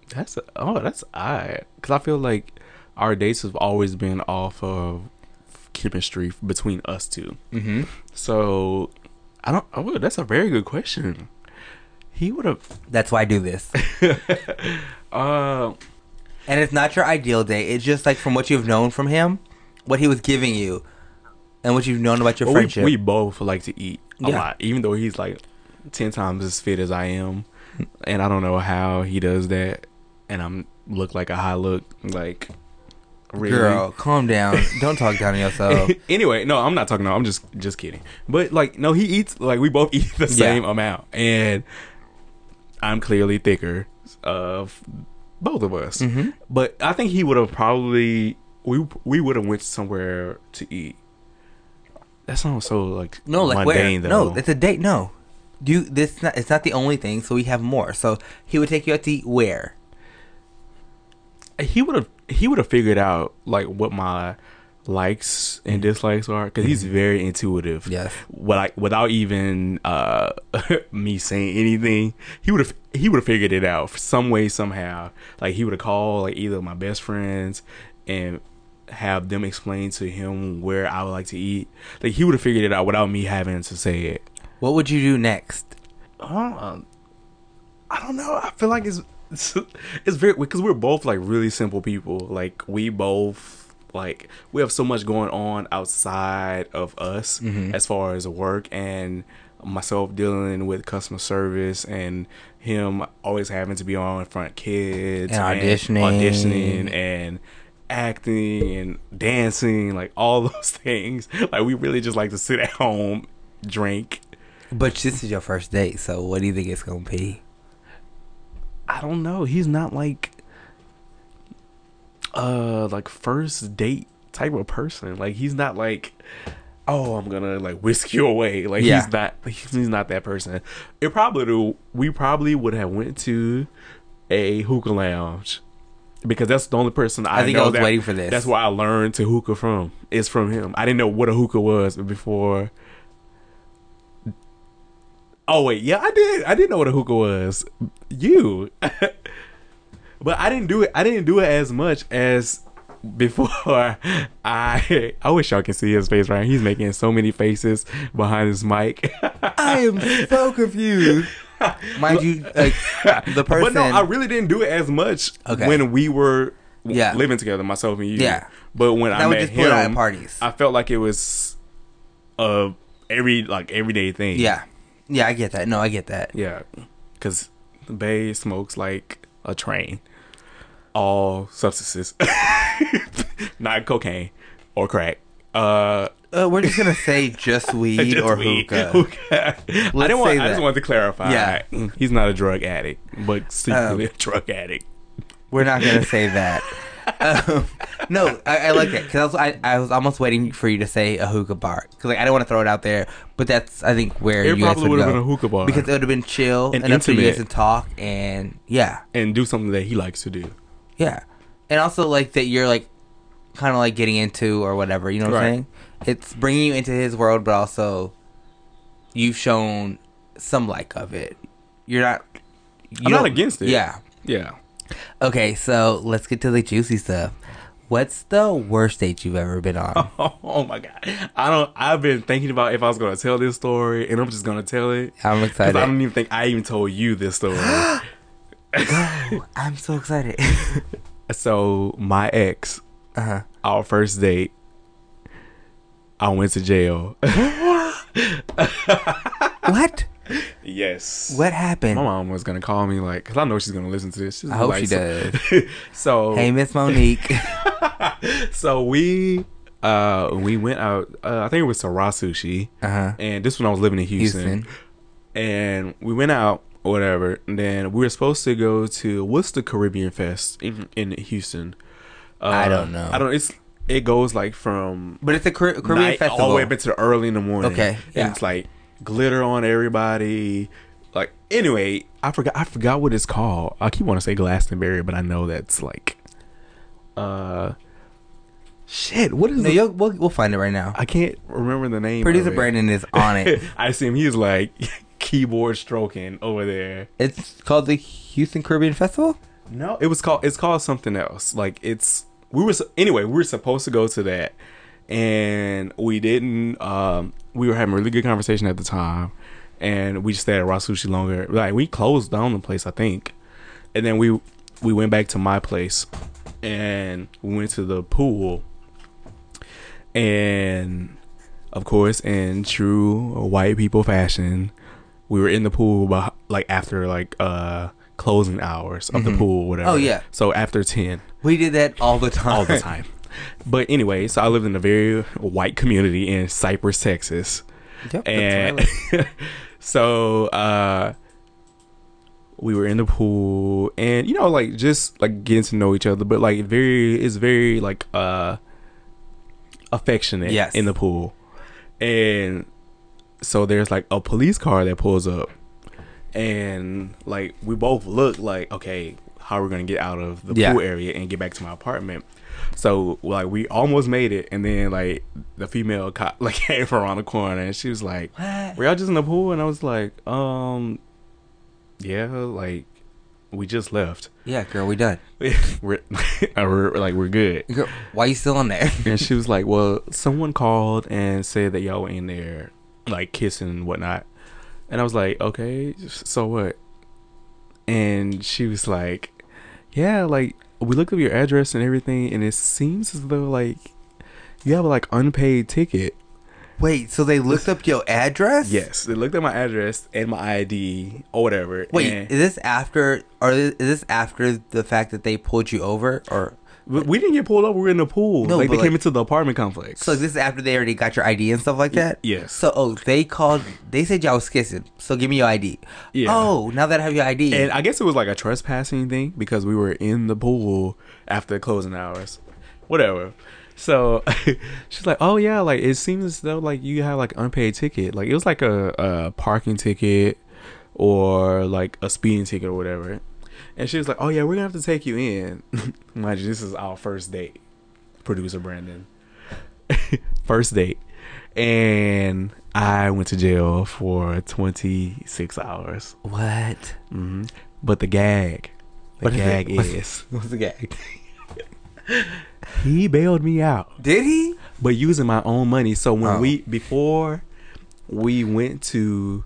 That's oh, that's odd. Because I feel like our dates have always been off of chemistry between us two. Mm-hmm. So I don't. Oh, that's a very good question. He would have. That's why I do this. Uh, and it's not your ideal date. It's just like from what you've known from him, what he was giving you, and what you've known about your well, we, friendship. we both like to eat a Yeah. lot, even though he's like ten times as fit as I am, and I don't know how he does that. And I'm look like a high look like. Really? Girl, calm down. Don't talk down to yourself. anyway, no, I'm not talking. No, I'm just just kidding. But like, no, he eats like we both eat the same amount, and I'm clearly thicker of both of us. Mhm. But I think he would have probably we we would have went somewhere to eat. That sounds so like No, like mundane where? though. No, it's a date. No, do you, this. Not, it's not the only thing. So we have more. So he would take you out to eat where? he would have he would have figured out like what my likes and dislikes are because he's very intuitive. Mm-hmm. Yes. Like without even uh me saying anything, he would have he would have figured it out some way somehow. Like he would have called like either of my best friends and have them explain to him where I would like to eat. Like he would have figured it out without me having to say it. What would you do next? Uh, I don't know. I feel like it's it's, it's very because we're both like really simple people. Like we both like we have so much going on outside of us as far as work and myself dealing with customer service and him always having to be on front kids And auditioning. auditioning and acting and dancing, like all those things. Like we really just like to sit at home, drink. But this is your first date, so what do you think it's gonna be? I don't know. He's not like uh like first date type of person. Like he's not like oh I'm gonna like whisk you away. Like Yeah. he's not he's not that person. It probably we probably would have went to a hookah lounge. Because that's the only person I, I think know I was that- waiting for this. That's where I learned to hookah from. Is from him. I didn't know what a hookah was before. Oh wait, yeah, I did. I didn't know what a hookah was. You, but I didn't do it. I didn't do it as much as before. I I wish y'all can see his face right. now. He's making so many faces behind his mic. I am so confused. Mind you, like the person. But no, I really didn't do it as much Okay. when we were Yeah. living together, myself and you. Yeah. But when I That would met him, at parties. I felt like it was a every like everyday thing. yeah, yeah, I get that. No, I get that. Yeah, because Bae smokes like a train. All substances, not cocaine or crack. Uh, Uh, we're just gonna say just weed just or weed. hookah. Hookah. I didn't want. say I just that. wanted to clarify. Yeah. he's not a drug addict, but secretly Um, a drug addict. We're not gonna say that. Um, no, I, I like that because I was, I, was almost waiting for you to say a hookah bar because like I didn't want to throw it out there, but that's I think where It you probably would have been a hookah bar because it would have been chill And to you guys intimate. to talk and yeah, and do something that he likes to do. yeah, and also like that you're like kind of like getting into or whatever. You know what Right. I'm saying? It's bringing you into his world, but also you've shown some like of it. You're not. You I'm don't- against it. Yeah. Yeah. Okay, so let's get to the juicy stuff. What's the worst date you've ever been on? Oh, my god! I don't. I've been thinking about if I was going to tell this story, and I'm just going to tell it. I'm excited. I don't even think I even told you this story. I'm so excited. so my ex, uh huh. our first date, I went to jail. What? Yes. What happened? My mom was gonna call me like, cause I know she's gonna listen to this. She's I hope like, she does. so Hey, Miss Monique. so we uh we went out. Uh, I think it was to RA Sushi, Uh huh. and this when I was living in Houston. Houston. and we went out or whatever. And then we were supposed to go to what's the Caribbean Fest in, in Houston? Uh, I don't know. I don't. It's it goes like from But it's a Car- Caribbean night festival. all the way up into early in the morning. Okay, and it's like glitter on everybody. Like anyway, I forgot. I forgot what it's called. I keep wanting to say Glastonbury, but I know that's like, uh, shit. What is no, it? we'll, we'll find it right now. I can't remember the name. Producer of it. Brandon is on it. I see him. He's like keyboard stroking over there. It's called the Houston Caribbean Festival. No, it was called. It's called something else. Like it's we were anyway. We were supposed to go to that, and we didn't. Um, we were having a really good conversation at the time, and we just stayed at RA Sushi longer. Like we closed down the place, I think, and then we we went back to my place, and we went to the pool, and of course, in true white people fashion, we were in the pool, but like after like uh closing hours of the pool, whatever. Oh, yeah. So after ten, We did that all the time. all the time. But anyway, so I lived in a very white community in Cypress, Texas, Yep, and so uh we were in the pool and you know like just like getting to know each other. But like very it's very like uh affectionate Yes. in the pool. And so there's like a police car that pulls up. And like we both look like okay how are we gonna get out of the Yeah. pool area and get back to my apartment so like we almost made it and then like the female cop like came around the corner and she was like What? were y'all just in the pool and i was like um yeah like we just left Yeah, girl, we done. we're, we're like we're good Girl, why you still on there? and she was like, "Well, someone called and said that y'all were in there, like kissing and whatnot." And I was like, "Okay, so what?" And she was like, "Yeah, like we looked up your address and everything, and it seems as though like you have a like unpaid ticket." Wait, so they looked up your address? Yes, they looked at my address and my ID or whatever. Wait, is this after or is this after the fact that they pulled you over or We didn't get pulled up. We were in the pool. No, like they but, came into the apartment complex. So this is after they already got your ID and stuff like that. yes. So oh, they called. They said y'all was kissing. So give me your ID. Yeah. Oh, now that I have your ID. And I guess it was like a trespassing thing because we were in the pool after closing hours. Whatever. So she's like, "Oh yeah, like it seems as though like you have like unpaid ticket. Like it was like a, a parking ticket or like a speeding ticket or whatever." And she was like, "Oh yeah, we're gonna have to take you in." Mind you, this is our first date. Producer Brandon, first date, and I went to jail for twenty six hours. what? hmm But the gag, the What is gag What's- is What's the gag? he bailed me out, Did he? but using my own money. So when Oh. we before we went to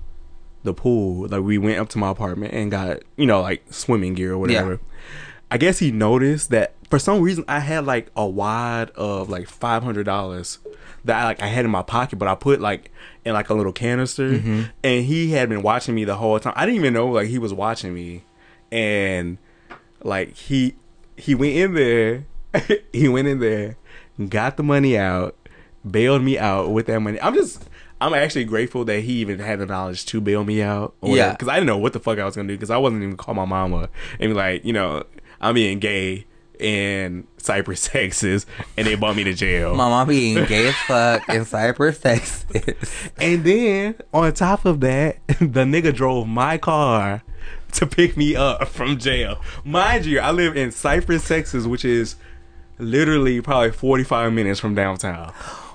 the pool, like we went up to my apartment and got you know like swimming gear or whatever. I guess he noticed that for some reason I had like a wad of like five hundred dollars that I like I had in my pocket, but I put like in like a little canister, Mm-hmm. and he had been watching me the whole time. I didn't even know like he was watching me, and like he he went in there, he went in there, got the money out, bailed me out with that money. I'm just. I'm actually grateful that he even had the knowledge to bail me out. Yeah. Because I didn't know what the fuck I was going to do. Because I wasn't even call my mama and be like, you know, I'm being gay in Cypress, Texas, and they brought me to jail. My mom being gay as fuck in Cypress, Texas. And then on top of that, the nigga drove my car to pick me up from jail. Mind you, I live in Cypress, Texas, which is literally probably 45 minutes from downtown.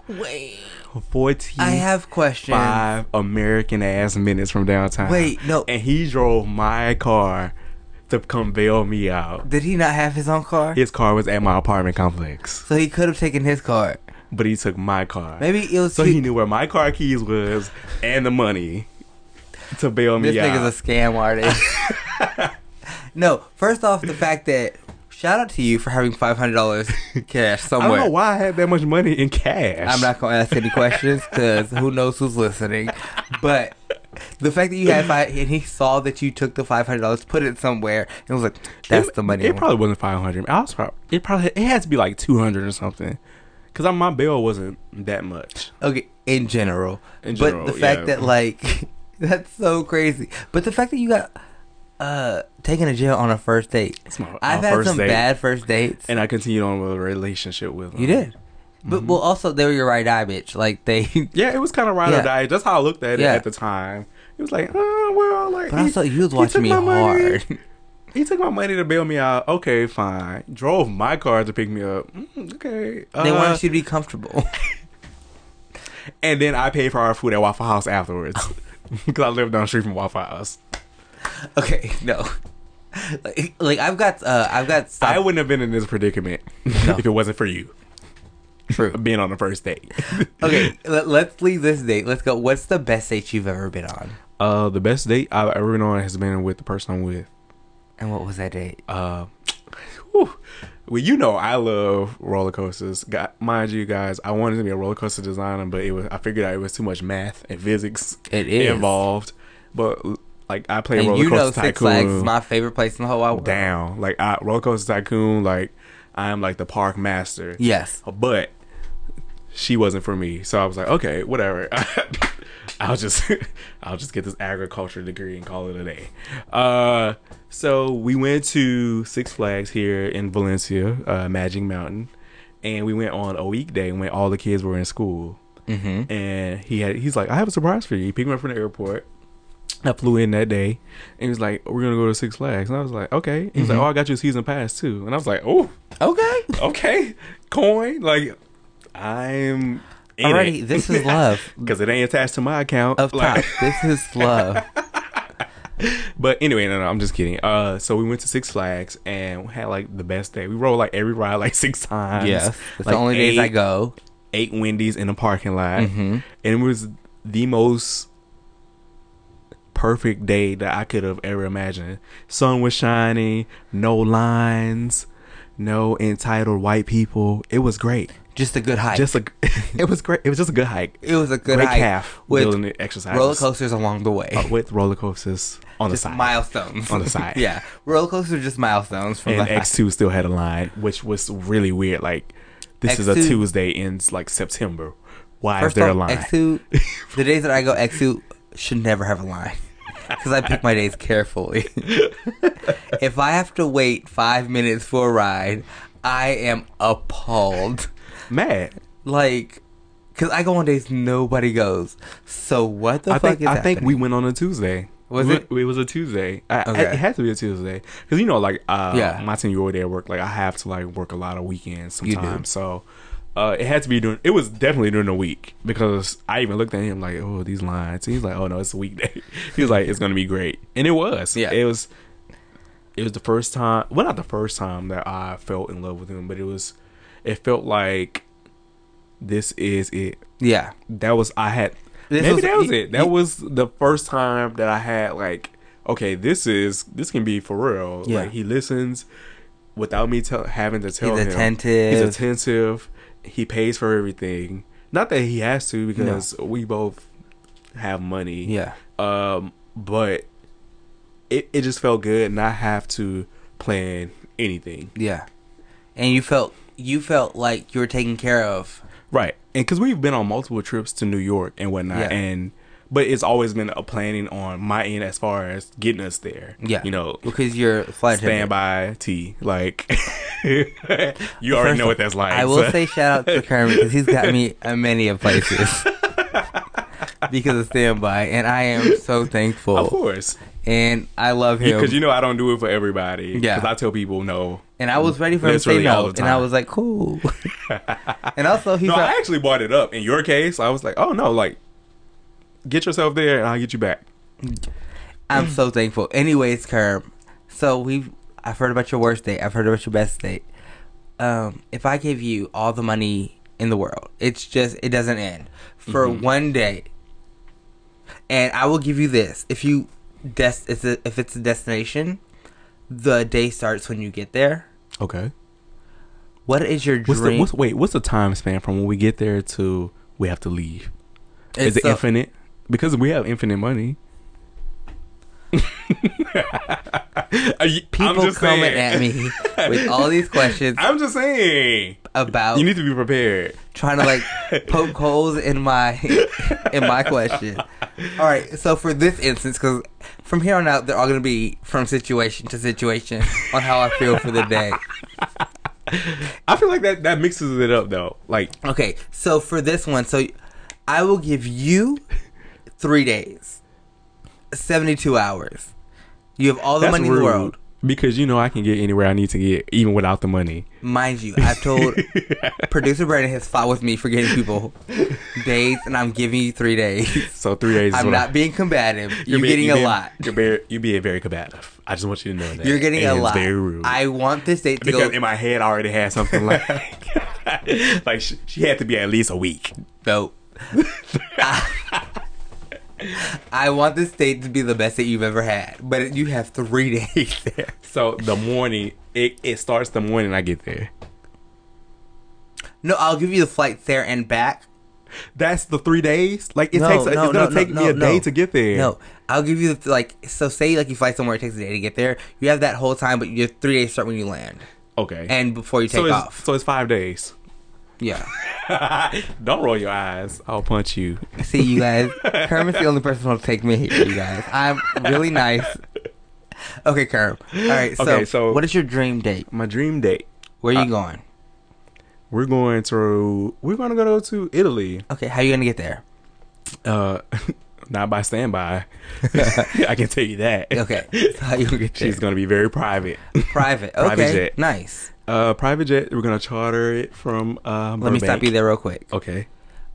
Wait. 45 I have questions. Five American ass minutes from downtown. Wait, no. And he drove my car to come bail me out. Did he not have his own car? His car was at my apartment complex, So he could have taken his car. but he took my car. Maybe it was so too- he knew where my car keys was and the money to bail me This out. This nigga's a scam artist. no, first off, the fact that shout out to you for having five hundred dollars cash somewhere. I don't know why I had that much money in cash. I'm not gonna ask any questions because who knows who's listening. But the fact that you had five and he saw that you took the five hundred dollars, put it somewhere, and was like, "That's it, the money." It I want." probably wasn't five hundred. I was probably it probably it had to be like two hundred or something. Cause my bill wasn't that much. Okay, in general. In general but the fact yeah. that like that's so crazy. But the fact that you got uh taken to jail on a first date. My, I've had some date, bad first dates. and I continued on with a relationship with him. you did. But Mm-hmm. well also they were your right eye bitch. Like they Yeah, it was kind of ride Yeah. or die. That's how I looked at it Yeah. at the time. It was like, oh well, like. But he- also you was watching me my money. hard. He took my money to bail me out. Okay, fine. Drove my car to pick me up. Mm, okay. they Uh, wanted you to be comfortable. and then I paid for our food at Waffle House afterwards because I lived down the street from Waffle House. okay, no. Like, like I've got uh I've got I wouldn't have been in this predicament No. if it wasn't for you true. being on the first date. Okay, let, let's leave this date. Let's go. What's the best date you've ever been on? Uh, the best date I've ever been on has been with the person I'm with. And what was that date? Uh, whew. well, you know I love roller coasters. Got, mind you, guys, I wanted to be a roller coaster designer, but it was I figured out it was too much math and physics It is. involved. But like I play And roller you know coaster Six Flags is my favorite place in the whole wide world. down. Like I, roller coaster tycoon, like I am like the park master. Yes. but she wasn't for me. So I was like, okay, whatever. I'll just I'll just get this agriculture degree and call it a day. Uh, so we went to Six Flags here in Valencia, uh, Magic Mountain, and we went on a weekday when all the kids were in school. Mm-hmm. And he had he's like, I have a surprise for you. He picked me up from the airport. I flew in that day, and he was like, "We're gonna go to Six Flags," and I was like, "Okay." He was like, "Oh, I got you a season pass too," and I was like, "Oh, Okay. okay, coin. Like I'm Alrighty, this is love. because it ain't attached to my account. Up top, this is love. but anyway, no, no, I'm just kidding. Uh, so we went to Six Flags and had like the best day. We rode like every ride like six times. yes, it's Like, the only days I go. Ate Wendy's in the parking lot, Mhm. and it was the most perfect day that I could have ever imagined. Sun was shining, no lines, no entitled white people. It was great. Just a good hike. Just a, it was great. It was just a good hike. it was a good great hike calf with exercises. roller coasters along the way. Uh, with roller coasters. On the side. milestones On the side. yeah, roller coasters are just milestones from and the X two still had a line, which was really weird. Like this is a X2 Tuesday in like September. Why is there a line? X2, the days that I go X2 should never have a line because I pick my days carefully. if I have to wait five minutes for a ride, I am appalled. Mad. Like, because I go on days nobody goes. So what the I fuck think is I think we went on a Tuesday. Was it? It was a Tuesday. I, Okay. it had to be a Tuesday because you know, like, uh, Yeah. my seniority at work, like, I have to like work a lot of weekends sometimes. So, uh, it had to be during. It was definitely during the week because I even looked at him like, "Oh, these lines." He's like, "Oh no, it's a weekday." he was like, "It's gonna be great," and it was. Yeah. it was. It was the first time. Well, not the first time that I felt in love with him, but it was. It felt like this is it Yeah. that was I had This maybe was- that was he- it. That he- was the first time that I had like, okay, this is this can be for real. Yeah. Like he listens without me tell, having to tell He's him. attentive. He's attentive. He pays for everything. Not that he has to because we both have money. Yeah. Um, but it it just felt good not have to plan anything. Yeah. And you felt you felt like you were taken care of. Right. And because we've been on multiple trips to New York and whatnot, Yeah. and but it's always been a planning on my end as far as getting us there. Yeah. You know, Because you're flight standby T. Like, you already First know what that's like. I will so- say shout out to Kermit because he's got me uh, many of places because of standby, and I am so thankful. of course. And I love him. Because you know I don't do it for everybody. Yeah. Because I tell people no. and I was ready for him to say no, and I was like, cool. and also, he's No, not, I actually brought it up. In your case, I was like, oh no, like, get yourself there and I'll get you back. I'm so thankful. Anyways, Kerm, so we've I've heard about your worst date. I've heard about your best date. Um, if I give you all the money in the world, it's just it doesn't end for Mm-hmm. one day. And I will give you this: if you des- it's a, if it's a destination, the day starts when you get there. Okay. What is your What's the dream? what's, wait? What's the time span from when we get there to we have to leave? Is it so- infinite? Because we have infinite money. You- People just coming saying. at me with all these questions I'm just saying. about You need to be prepared. trying to like poke holes in my in my question. All right, so for this instance, because from here on out, they're all going to be from situation to situation on how I feel for the day. I feel like that that mixes it up though. Like Okay, so for this one, so I will give you three days, seventy-two hours. You have all the that's money in rude the world, because you know I can get anywhere I need to get even without the money. mind you. I've told producer Brandon has fought with me for getting people days, and I'm giving you three days. So three days. I'm not I- being combative. You're, being- getting you're a being- lot. You're you're being very combative. I just want you to know that You're getting And a lot. Very rude. I want this date to because go. in my head I already had something like like she, she had to be at least a week. No. I want this date to be the best date you've ever had, but you have three days there. So the morning it, it starts the morning I get there. No, I'll give you the flight there and back. That's the three days. Like it No, takes no, it's gonna no, take me a day to get there. No, I'll give you the like. So say like you fly somewhere, it takes a day to get there. You have that whole time, but your three days start when you land Okay. and before you take so off. so it's five days. Yeah. Don't roll your eyes. I'll punch you. See you guys. Kermit's the only person who'll take me here, you guys. I'm really nice. Okay, Kerm. All right. So, Okay, so- what is your dream date? My dream date. Where are you Uh, going? We're going to we're gonna go to Italy. Okay, how are you gonna get there? Uh not by standby. I can tell you that. Okay, so how you gonna get there? She's gonna be very private. private. private Okay, jet. nice. Uh private jet, we're gonna charter it from um Let me stop you there real quick. Okay.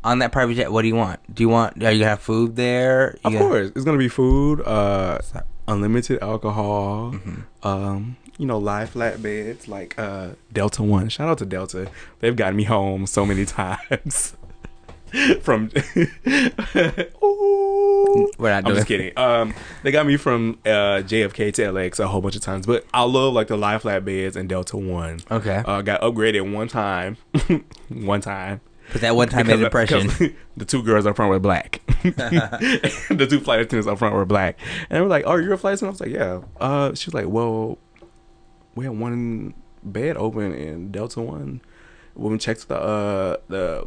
On that private jet, what do you want? Do you want? Are you gonna have food there? You Of gonna- course. It's gonna be food, uh unlimited alcohol, Mm-hmm. um, you know, live flatbeds like uh Delta One. Shout out to Delta. They've gotten me home so many times. from Ooh. We're not I'm just kidding. Um, they got me from uh, JFK to LAX a whole bunch of times, but I love like the live flatbeds and Delta One. Okay. Uh, got upgraded one time, one time, But that one time made an impression. the two girls up front were black. the two flight attendants up front were black, and were like, "Oh, you're a flight attendant?" I was like, "Yeah." Uh, she was like, "Well, we had one bed open in Delta One. When we checked the uh the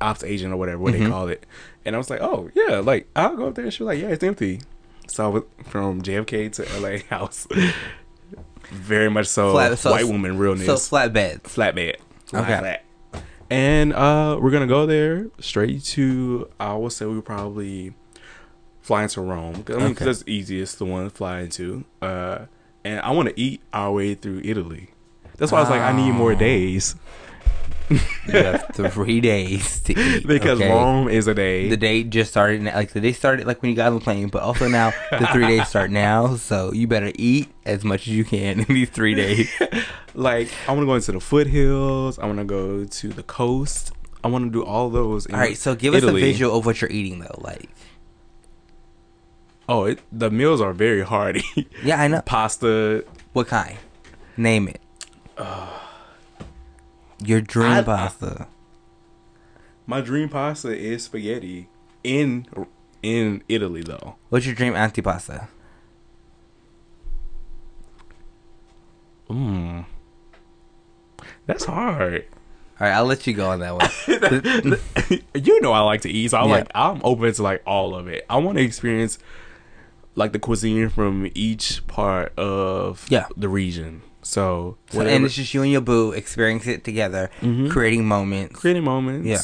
ops agent or whatever what they Mhm. call it, and I was like, "Oh yeah, like I'll go up there." And she was like, "Yeah, it's empty." So I was from JFK to LA house. Very much so, Flat- so- white woman realness so flat beds. flat bed. Flat, Okay. flat. And uh we're gonna go there straight to I would say we would probably fly into Rome. 'Cause, I mean, 'cause Okay. that's the easiest the one to fly into. Uh and I wanna eat our way through Italy. That's why I was like, I need more Oh. days. You have three days to eat. Because okay? Rome is a day. The day just started. Like the day started like when you got on the plane, but also now the three days start now. So you better eat as much as you can in these three days. like I wanna go into the foothills, I wanna go to the coast. I wanna do all those in All right, so give us a visual of what you're eating though. Like, Oh, it, the meals are very hearty. yeah, I know. Pasta, What kind? Name it. Your dream I- pasta. My dream pasta is spaghetti in in Italy though. What's your dream antipasta? Mm. That's hard. All right, I'll let you go on that one. you know I like to eat, so I'm Yeah. like I'm open to like all of it. I want to experience like the cuisine from each part of Yeah. the region. So, and it's just you and your boo experiencing it together, Mhm. creating moments. creating moments. Yeah.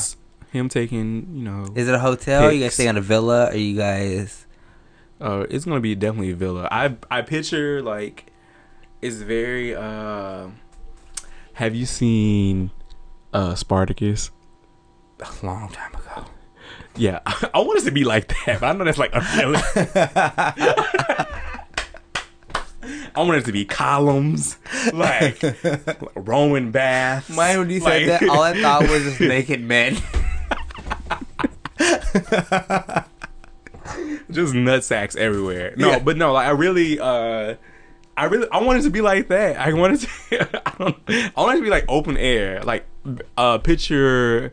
Him taking, you know, Is it a hotel? You guys stay on a villa? Are you guys? uh, it's gonna be definitely a villa. I I picture like it's very. uh Have you seen uh Spartacus? A long time ago. Yeah, I want us to be like that. But I know that's like unrealistic. I want it to be columns, like Roman baths. Mine, when you said that, all I thought was just naked men. just nut sacks everywhere. No, Yeah. but no, like I really, uh I really, I want it to be like that. I want it to, I don't, I want it to be like open air, like uh picture.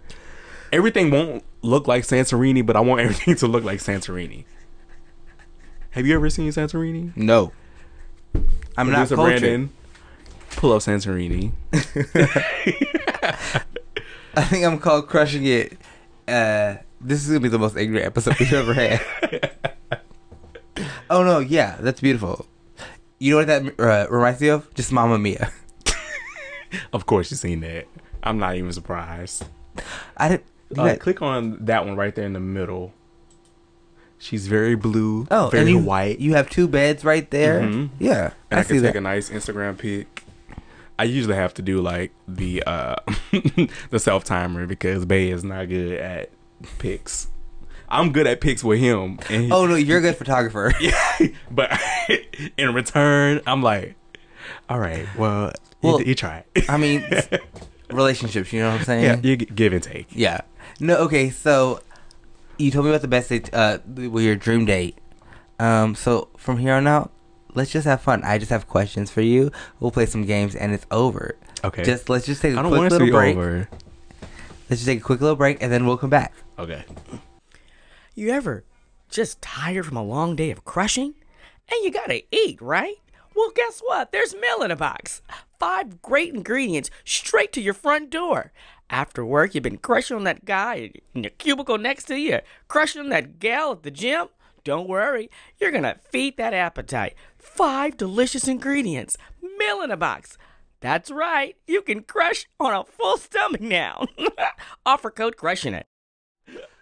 Everything won't look like Santorini, but I want everything to look like Santorini. Have you ever seen Santorini? No. I'm not cultured. pull up Santorini. I think I'm called crushing it. Uh, this is gonna be the most ignorant episode we've ever had. oh no, yeah, that's beautiful. You know what that uh, reminds me of? Just Mamma Mia. Of course, you've seen that. I'm not even surprised. I didn't. Uh, that- click on that one right there in the middle. She's very blue, oh, very and you, white. You have two beds right there. Mhm. Yeah, and I, I, can take that. a nice Instagram pic. I usually have to do like the uh the self timer because Bae is not good at pics. I'm good at pics with him, he, oh no, you're a good photographer. but in return, I'm like, all right, well, Well, you, you try. I mean, relationships. You know what I'm saying? yeah, you give and take. Yeah. No. Okay. So you told me about the best date, uh, with your dream date. Um. So from here on out, let's just have fun. I just have questions for you. We'll play some games, and it's over. Okay, Just let's just take a I don't quick want it to little be break. over. Let's just take a quick little break, and then we'll come back. Okay. You ever just tired from a long day of crushing? And you gotta eat, right? Well, guess what? There's meal in a box. Five great ingredients straight to your front door. After work, you've been crushing on that guy in your cubicle next to you, crushing on that gal at the gym. Don't worry, you're gonna feed that appetite. Five delicious ingredients, meal in a box. That's right, you can crush on a full stomach now. Offer code crushing it.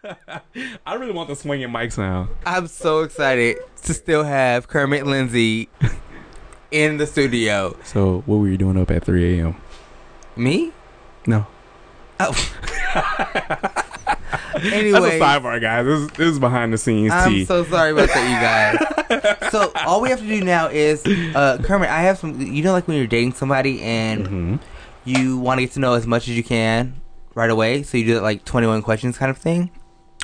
I really want the swinging mics now. I'm so excited to still have Kermit Lindsey in the studio. So, what were you doing up at 3 a.m.? Me? No. Oh. That's a anyway, sidebar, guys. This, this is behind the scenes I'm tea. so sorry about that, you guys. so all we have to do now is, uh, Kermit, I have some. You know, like when you're dating somebody and hmm you want to get to know as much as you can right away. So you do that like 21 questions kind of thing.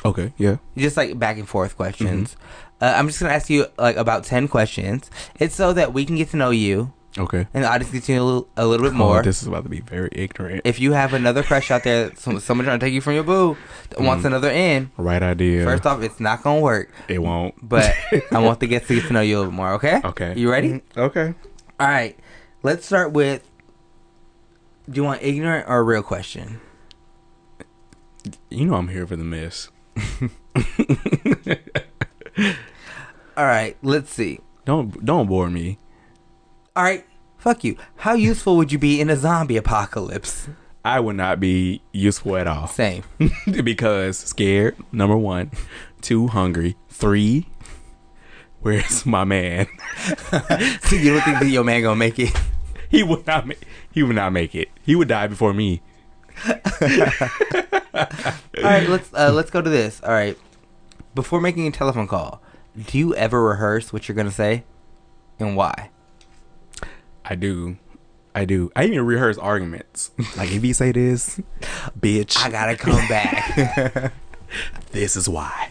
Okay, yeah. Just like back and forth questions. Uh, I'm just gonna ask you like about 10 questions. It's so that we can get to know you Okay. and I just get you a little, a little bit Oh, more. this is about to be very ignorant. if you have another crush out there, some, someone trying to take you from your boo, that wants Mm. another in. right idea. First off, it's not gonna work. it won't. But I want the guests to get to know you a little bit more. Okay. Okay. You ready? Okay. All right. Let's start with. Do you want ignorant or a real question? You know I'm here for the miss. All right. Let's see. Don't don't bore me. All right. Fuck you. How useful would you be in a zombie apocalypse? I would not be useful at all. Same. because scared, number one. Two, hungry. Three, where's my man? so you don't think that your man gonna make it? He would not make he would not make it. He would die before me. All right. Let's uh, let's go to this. All right. Before making a telephone call, do you ever rehearse what you're gonna say, and why? I do. I do. I even rehearse arguments. Like if you say this, bitch, I gotta come back. this is why.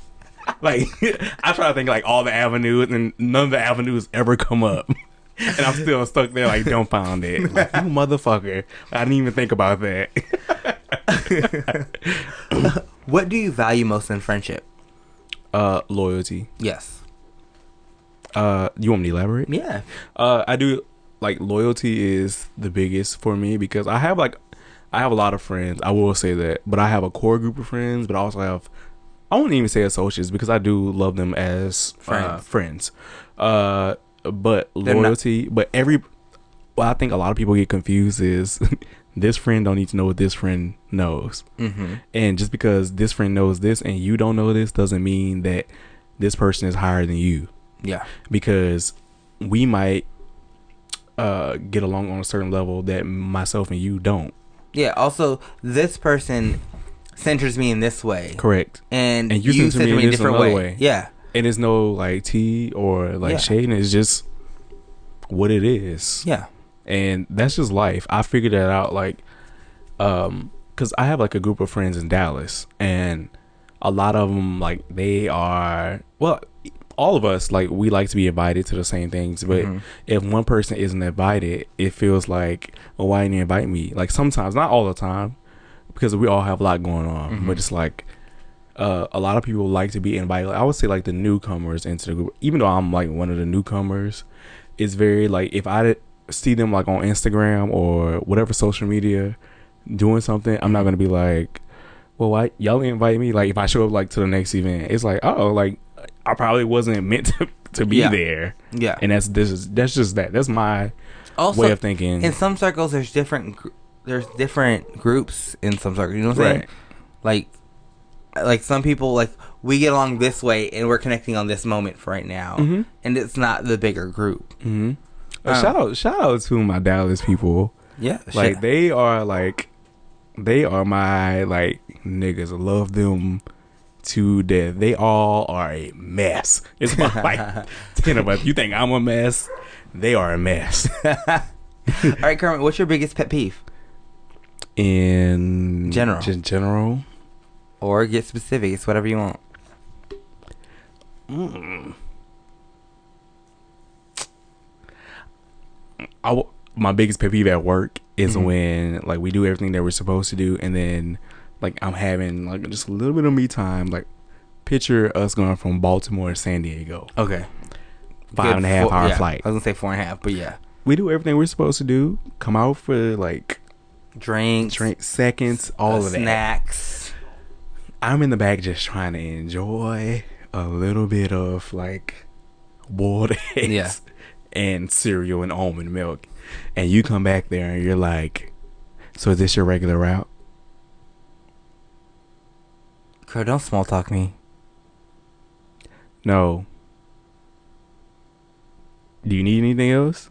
Like I try to think like all the avenues and none of the avenues ever come up. And I'm still stuck there like don't dumbfounded. Like, you motherfucker. I didn't even think about that. what do you value most in friendship? Uh loyalty. Yes. Uh you want me to elaborate? Yeah. Uh, I do like loyalty is the biggest for me because I have like I have a lot of friends. I will say that, but I have a core group of friends, but I also have I won't even say associates because I do love them as uh, Friends. friends. Uh, but They're not- loyalty, but every what I think a lot of people get confused is this friend don't need to know what this friend knows. Mm-hmm. And just because this friend knows this and you don't know this doesn't mean that this person is higher than you Yeah. because we might uh get along on a certain level that myself and you don't. Yeah. Also, this person centers me in this way, Correct. and, And you you center center me in a different way. way. Yeah. And it's no like tea or like Yeah. shading. It's just what it is. Yeah. And that's just life. I figured that out like um cuz I have like a group of friends in Dallas and a lot of them like they are well all of us like we like to be invited to the same things but Mhm. if one person isn't invited it feels like well why didn't you invite me like sometimes not all the time because we all have a lot going on Mhm. but it's like uh, a lot of people like to be invited i would say like the newcomers into the group even though i'm like one of the newcomers it's very like if i see them like on instagram or whatever social media doing something i'm not gonna be like well why y'all didn't invite me like if i show up like to the next event it's like oh like i probably wasn't meant to, to be Yeah. there Yeah. and that's this is that's just that that's my also, way of thinking in some circles, there's different. There's different groups in some circles. You know what I'm saying? Like, like some people like we get along this way, and we're connecting on this moment for right now, mm-hmm. and it's not the bigger group. Mm-hmm. Um, shout out shout out to my dallas people Yeah. like shit. they are like they are my like niggas I love them to death they all are a mess it's about like 10 of us you think i'm a mess they are a mess All right, Kermit. What's your biggest pet peeve? in General. gen- general Or get specific. It's whatever you want. Mm. I w- my biggest pet peeve at work is Mhm. when like we do everything that we're supposed to do, and then like I'm having like just a little bit of me time. Like picture us going from Baltimore to San Diego, Okay. five Good and a half four- hour yeah, flight. I was gonna say four and a half, but yeah. We do everything we're supposed to do. Come out for like Drinks, drink seconds, all of that. snacks. I'm in the back just trying to enjoy a little bit of like boiled eggs Yeah. and cereal and almond milk. And you come back there and you're like, So is this your regular route? Girl, don't small talk me. No. Do you need anything else?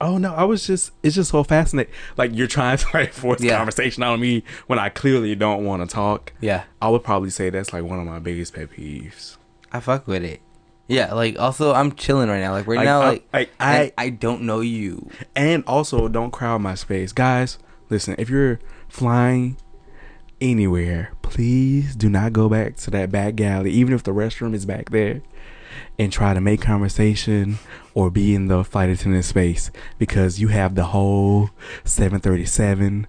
Oh no, I was just it's just so fascinating. Like you're trying to like force Yeah. conversation on me when I clearly don't want to talk. Yeah, I would probably say that's like one of my biggest pet peeves. I fuck with it. Yeah, like also I'm chilling right now. Like right Like, now, I- like I- I, I- I don't know you. And also, don't crowd my space. Guys, listen, if you're flying anywhere, please do not go back to that back galley, even if the restroom is back there. and try to make conversation or be in the flight attendant space because you have the whole 737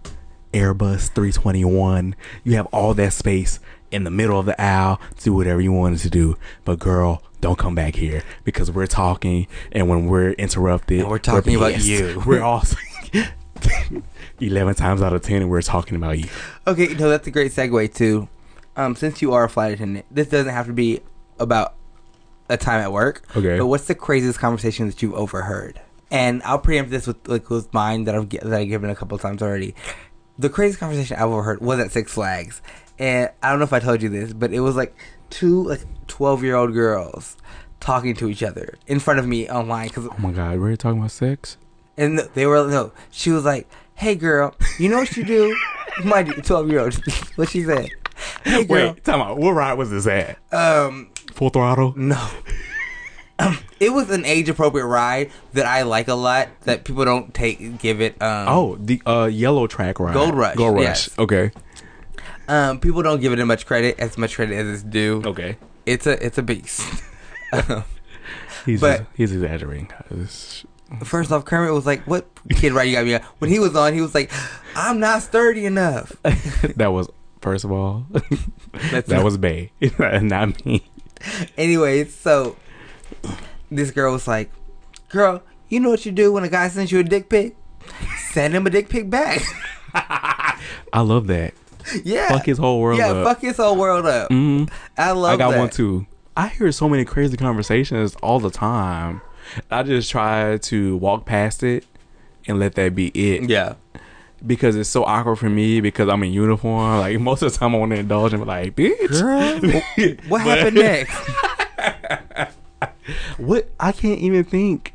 Airbus 321. You have all that space in the middle of the aisle to do whatever you wanted to do. But girl, don't come back here because we're talking and when we're interrupted, And we're talking about you. We're also 11 times out of 10 we're talking about you. Okay, no, that's a great segue too. Um, since you are a flight attendant, this doesn't have to be about a time at work. Okay. But what's the craziest conversation that you've overheard? And I'll preempt this with like with mine that I've that I've given a couple times already. The craziest conversation I've overheard was at Six Flags, and I don't know if I told you this, but it was like two like twelve year old girls talking to each other in front of me online because Oh my god, we're talking about sex? And they were no. She was like, "Hey girl, you know what you do?" My twelve year old. what she said. Hey girl. Wait, time out. What ride was this at? Um, Full throttle? no. Um, it was an age appropriate ride that I like a lot. That people don't take give it. Um, Oh, the uh yellow track ride. Gold Rush, Gold Rush. yes. Okay. um, people don't give it as much credit as much credit as it's due. Okay. It's a it's a beast. He's But- he's exaggerating. It's- First off, Kermit was like, "What kid ride you got me on?" When he was on, he was like, "I'm not sturdy enough." that was first of all, that was Bae, not me. Anyways, so this girl was like, "Girl, you know what you do when a guy sends you a dick pic? Send him a dick pic back." I love that. yeah, Fuck his whole world Yeah, up. fuck his whole world up. Mhm. I love. I got that. one too. I hear so many crazy conversations all the time. I just try to walk past it and let that be it. Yeah, Because it's so awkward for me because I'm in uniform. Like most of the time I want to indulge and be like, bitch. what happened next? What I can't even think.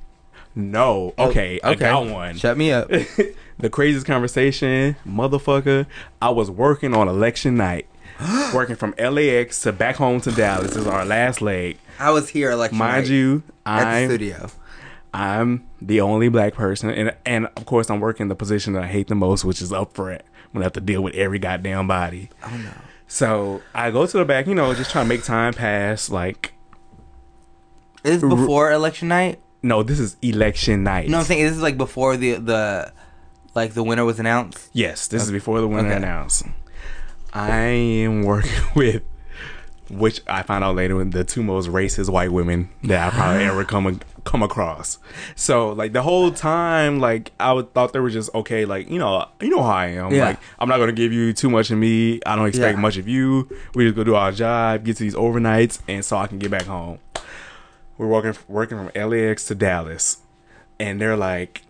No. Oh, okay, I got one. Shut me up. the craziest conversation, motherfucker. I was working on election night. working from LAX to back home to Dallas. This is our last leg. I was here, like Mind you, at the I'm studio. I'm the only black person, and and of course I'm working the position that I hate the most, which is up front. When I have to deal with every goddamn body. Oh no. So I go to the back, you know, just trying to make time pass. Like, Is this before election night? no, this is election night. No, I'm saying this is like before the the like the winner was announced. Yes, this is before the winner Okay. announced. I am working with, which I found out later, the two most racist white women that I probably ever come come across. So like the whole time, like I would, thought they were just okay. Like you know, you know how I am. Yeah. Like I'm not gonna give you too much of me. I don't expect Yeah. much of you. We just go do our job, get to these overnights, and so I can get back home. We're working working from LAX to Dallas, and they're like,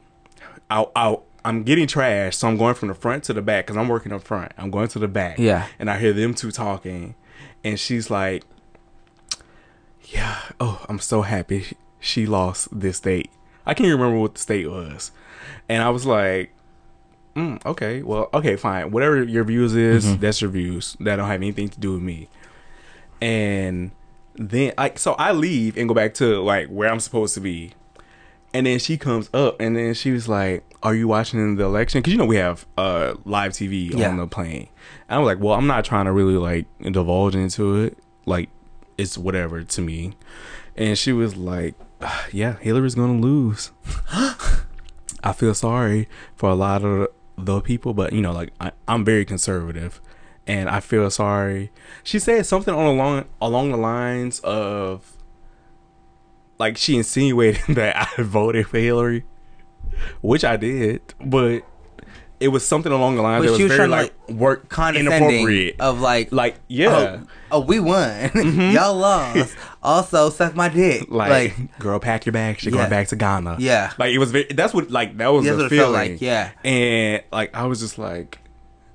out out. I'm getting trashed, so I'm going from the front to the back because I'm working up front. I'm going to the back. Yeah. And I hear them two talking, and she's like, "Yeah, oh, I'm so happy she- lost this state. I can't remember what the state was." And I was like, mm, "Okay, well, okay, fine. Whatever your views is, that's your views. That don't have anything to do with me." And then, like, so I leave and go back to like where I'm supposed to be. And then she comes up, and then she was like, "Are you watching the election? Because you know we have uh live TV Yeah. on the plane." And I was like, "Well, I'm not trying to really like divulge into it. Like, it's whatever to me." And she was like, "Ah, "Yeah, Hillary's gonna lose." I feel sorry for a lot of the people, but you know, like I, I'm very conservative, and I feel sorry. She said something on along along the lines of, like she insinuated that I voted for Hillary, which I did, but it was something along the lines But that was very like to, work Condescending inappropriate. of like like yeah, Mm-hmm. oh, oh we won y'all lost also suck my dick like, like, girl, pack your bags. You're Yeah. going back to Ghana. Yeah. like it was. Very, that's what like that was That's the what it felt feeling. like, yeah. and like I was just like,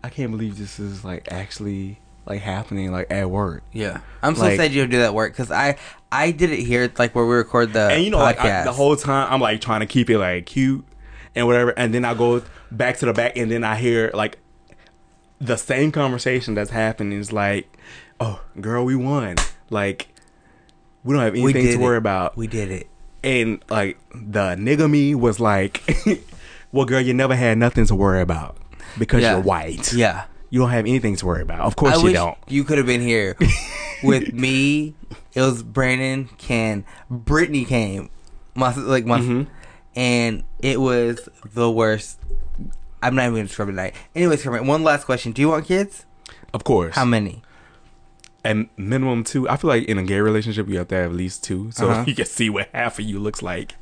I can't believe this is like actually like happening like at work. yeah I'm so Like- sad you do that work because I I did it here like where we record the and you know, podcast like I, the whole time I'm like trying to keep it like cute and whatever, and then I go back to the back, and then I hear like the same conversation that's happening is like, "Oh, girl, we won!" Like we don't have anything to worry it. about. we did it and like the nigga me was like, "Well, girl, you never had nothing to worry about because Yeah. you're white." yeah you don't have anything to worry about. Of course I you don't. you could have been here with me. It was Brandon, Ken, Brittany came, my like my, Mhm. and it was the worst. I'm not even gonna describe it tonight. Anyways, one last question: Do you want kids? Of course. How many? and minimum two. I feel like in a gay relationship, you have to have at least two, so Uh-huh. you can see what half of you looks like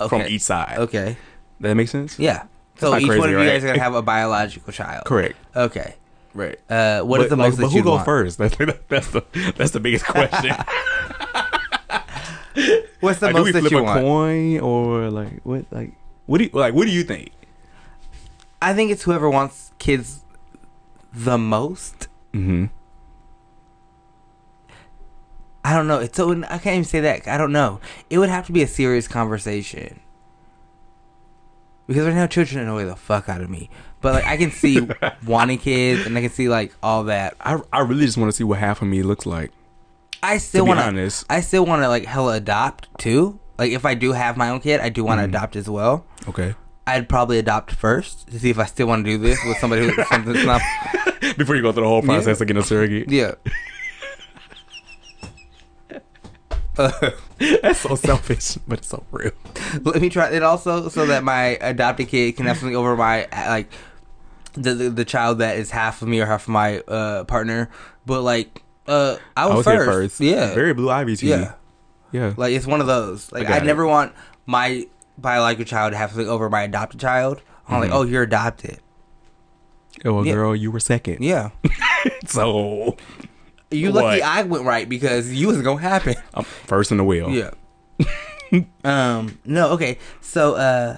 Okay. from each side. Okay. That makes sense. Yeah. So each crazy, one of you right? guys are gonna have a biological child. Correct. Okay. Right. Uh, what is but, the like, most but that who you go want? first? That's, that's the that's the biggest question. What's the like, do most we that flip you a want? coin or like what? Like what do you like? What do you think? I think it's whoever wants kids the most. Mm-hmm. I don't know. It's so I can't even say that. I don't know. It would have to be a serious conversation. Because right now children annoy the fuck out of me. But like I can see wanting kids and I can see like all that. I I really just want to see what half of me looks like. I still want to. I still want to like hella adopt too. Like if I do have my own kid, I do want to Mhm. adopt as well. Okay. I'd probably adopt first to see if I still want to do this with somebody who something not. Before you go through the whole process of getting a surrogate. Yeah. Uh, That's so selfish, but it's so real. let me try it also so that my adopted kid can have something over my like the the, the child that is half of me or half of my uh partner. But like uh I I was was first. first. Yeah. Very blue ivy to yeah. you. Yeah. Like it's one of those. Like I I, never want my biological child to have something over my adopted child. I'm like, Mhm. oh, you're adopted. oh, well, yeah. girl, you were second. Yeah. So You What? lucky I went right because you was gonna happen. I'm first in the wheel. Yeah. um. No. Okay. So, uh,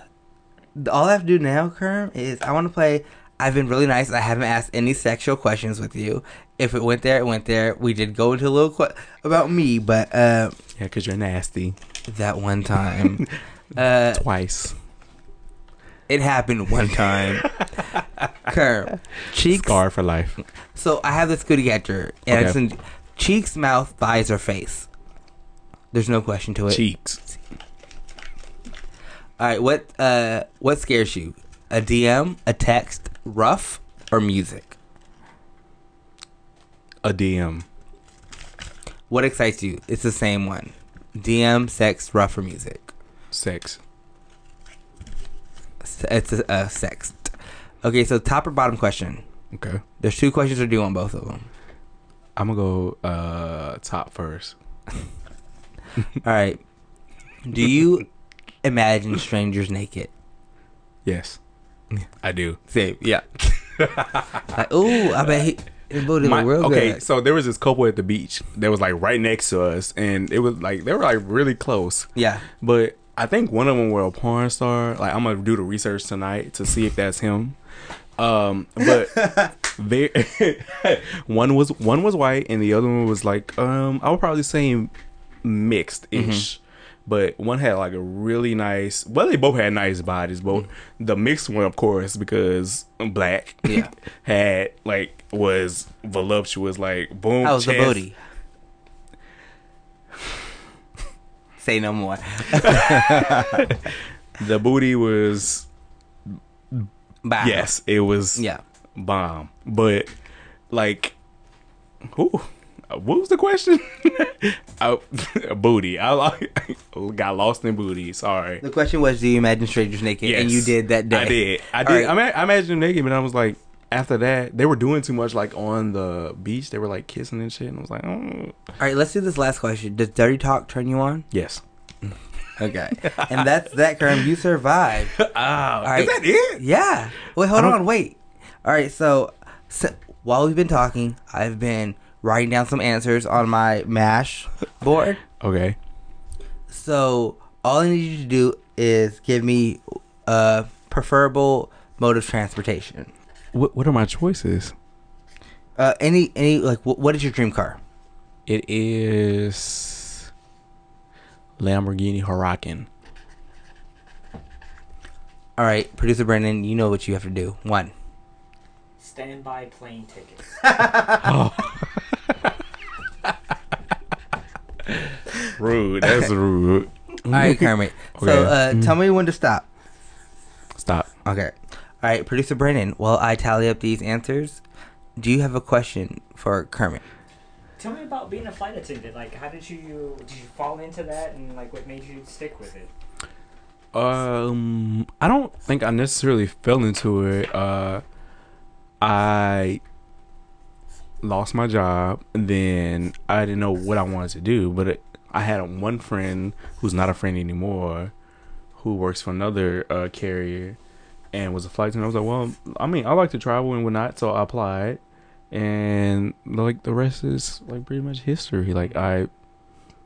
all I have to do now, Kerm, is I want to play. I've been really nice. I haven't asked any sexual questions with you. If it went there, it went there. We did go into a little que- about me, but uh, Yeah, because you're nasty. that one time, uh, Twice. it happened one time. Kerm, cheeks. Scar for life. So I have this cootie catcher, and Okay. it's in cheeks, mouth, thighs, or face. There's no question to it. Cheeks. All right, what uh what scares you? A DM, a text, rough, or music? A DM. What excites you? It's the same one. DM, sex, rough, or music? Sex. It's a, a sext. Okay, so top or bottom question. Okay. There's two questions to do on both of them. I'm gonna go uh top first. All right. Do you imagine strangers naked? Yes. I do. Same, yeah. like, ooh, I bet he. His booty My- real okay, good. so there was this couple at the beach that was like right next to us, and it was like they were like really close. Yeah. But I think one of them were a porn star. Like I'm gonna do the research tonight to see if that's him. Um, but they one was one was white and the other one was like um I would probably say mixed ish. But one had like a really nice. Well, they both had nice bodies. Both mm. the mixed one, of course, because black. Yeah. had like was voluptuous, like boom. How's the chest. booty? Say no more. The booty was Bye. yes, it was Yeah. bomb. But like, who? What was the question? I, oh, booty. I like got lost in booty. Sorry. The question was, do you imagine strangers naked? And you did that day. I did. I All did. right. I, ma- I imagined naked, but I was like, after that, they were doing too much, like on the beach. They were like kissing and shit, and I was like, oh, All right, let's do this last question. Does dirty talk turn you on? yes. Okay. and that's that, Kerm. You survived. Oh, right. is that it? Yeah. Wait, hold on. Wait. All right. So, so, while we've been talking, I've been writing down some answers on my MASH board. Okay. So, all I need you to do is give me a preferable mode of transportation. What What are my choices? Uh, any, any, like, wh- what is your dream car? It is Lamborghini Huracan. All right, producer Brendan, you know what you have to do. One. Standby plane tickets. Rude. That's rude. All right, Kermit. So, Okay. uh, tell me when to stop. Stop. Okay. All right, producer Brennan. While I tally up these answers, do you have a question for Kermit? Tell me about being a flight attendant. Like, how did you did you fall into that, and like, what made you stick with it? Um, I don't think I necessarily fell into it. Uh, I lost my job, then I didn't know what I wanted to do. But it, I had one friend who's not a friend anymore, who works for another uh, carrier, and was a flight attendant. I was like, well, I mean, I like to travel and whatnot, so I applied, and like the rest is like pretty much history. Like I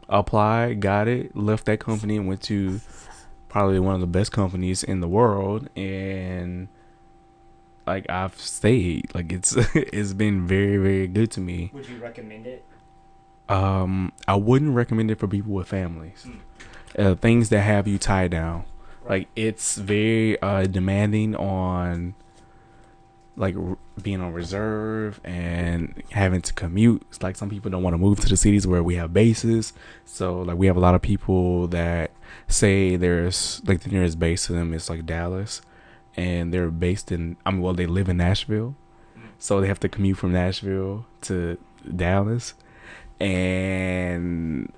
applied, got it, left that company, and went to probably one of the best companies in the world and like I've stayed. Like it's it's been very very good to me. Would you recommend it? um I wouldn't recommend it for people with families. Uh, things that have you tied down. Like it's very uh demanding on like r- being on reserve and having to commute. It's like some people don't want to move to the cities where we have bases. So like we have a lot of people that say there's like the nearest base to them is like Dallas and they're based in I mean well they live in Nashville so they have to commute from Nashville to Dallas and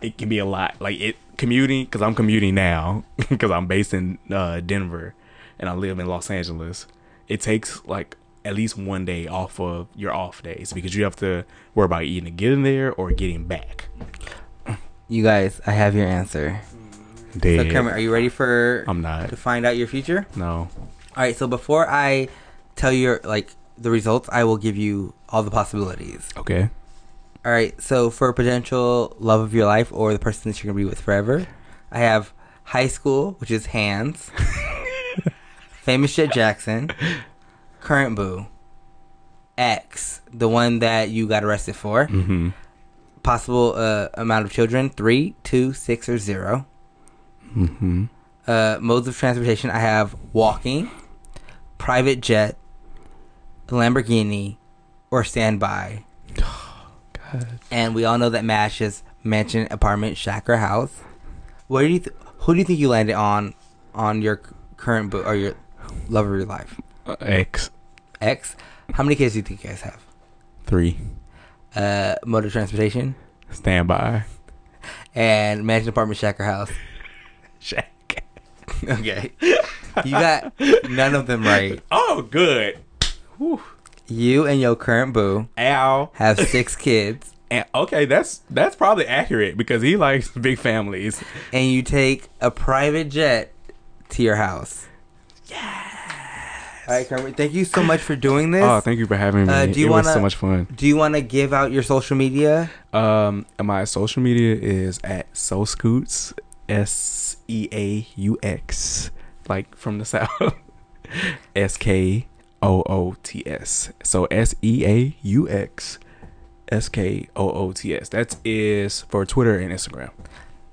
it can be a lot like it commuting because I'm commuting now because I'm based in uh, Denver and I live in Los Angeles it takes like at least one day off of your off days because you have to worry about either getting there or getting back. You guys, I have your answer. So Dead. Kermit, are you ready for I'm not. to find out your future? No. All right. So before I tell you your like the results, I will give you all the possibilities. Okay. All right. So for potential love of your life or the person that you're gonna be with forever, I have high school, which is hands. famous Jet Jackson, current boo, X, the one that you got arrested for. Mm-hmm. Possible uh, amount of children: three, two, six, or zero. Mm-hmm. Uh, modes of transportation: I have walking, private jet, Lamborghini, or standby. God. And we all know that Mash is mansion, apartment, shack, or house. What do you? Th- who do you think you landed on on your current book or your love of your life? Uh, X X. How many kids do you think you guys have? three. Uh, mode of transportation Standby. and mansion, apartment, shack, or house. Shaq. okay, you got none of them right. Oh, good. Whew. You and your current boo Ow. have six kids, And, okay, that's that's probably accurate because he likes big families. and you take a private jet to your house. Yes. All right, Kermit. Thank you so much for doing this. Oh, thank you for having me. Uh, do you it was wanna- so much fun. Do you want to give out your social media? Um, my social media is at So Scoots, S E A U X, like from the south. S K O O T S. So S E A U X, S K O O T S. That is for Twitter and Instagram.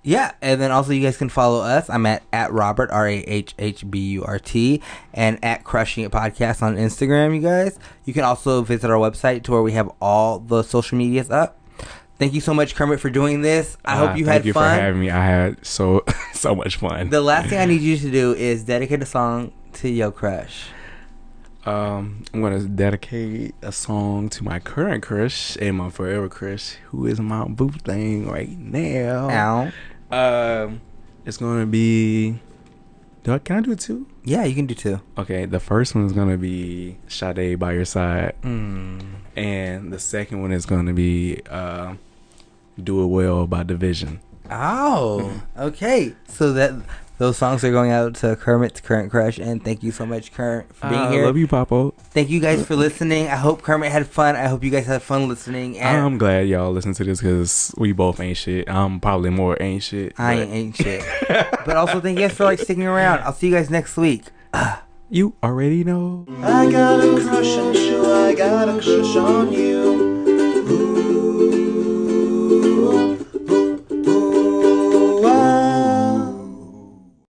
Yeah, and then also you guys can follow us. I'm at at Robert R A H H B U R T and at Crushing It Podcast on Instagram. You guys, you can also visit our website to where we have all the social medias up. Thank you so much, Kermit, for doing this. I Uh, hope you thank had you fun. Thank you for having me. I had so so much fun. the last thing I need you to do is dedicate a song to your crush. Um, I'm gonna dedicate a song to my current crush and my forever crush, who is my boo thing right now. Ow. Um, it's gonna be. Do I, can I do it too? Yeah, you can do two. Okay, the first one is gonna be Sade by your side, Mm. and the second one is gonna be uh, Do It Well by dvsn. Oh, okay. So that those songs are going out to Kermit's current crush, and thank you so much, Kermit, for being I here. love you, Papo. Thank you guys for listening. I hope Kermit had fun. I hope you guys had fun listening. And I'm glad y'all listened to this because we both ain't shit. I'm probably more ain't shit. I ain't shit. but also thank you guys for like sticking around. I'll see you guys next week. You already know. I got a crush on you, I got a crush on you.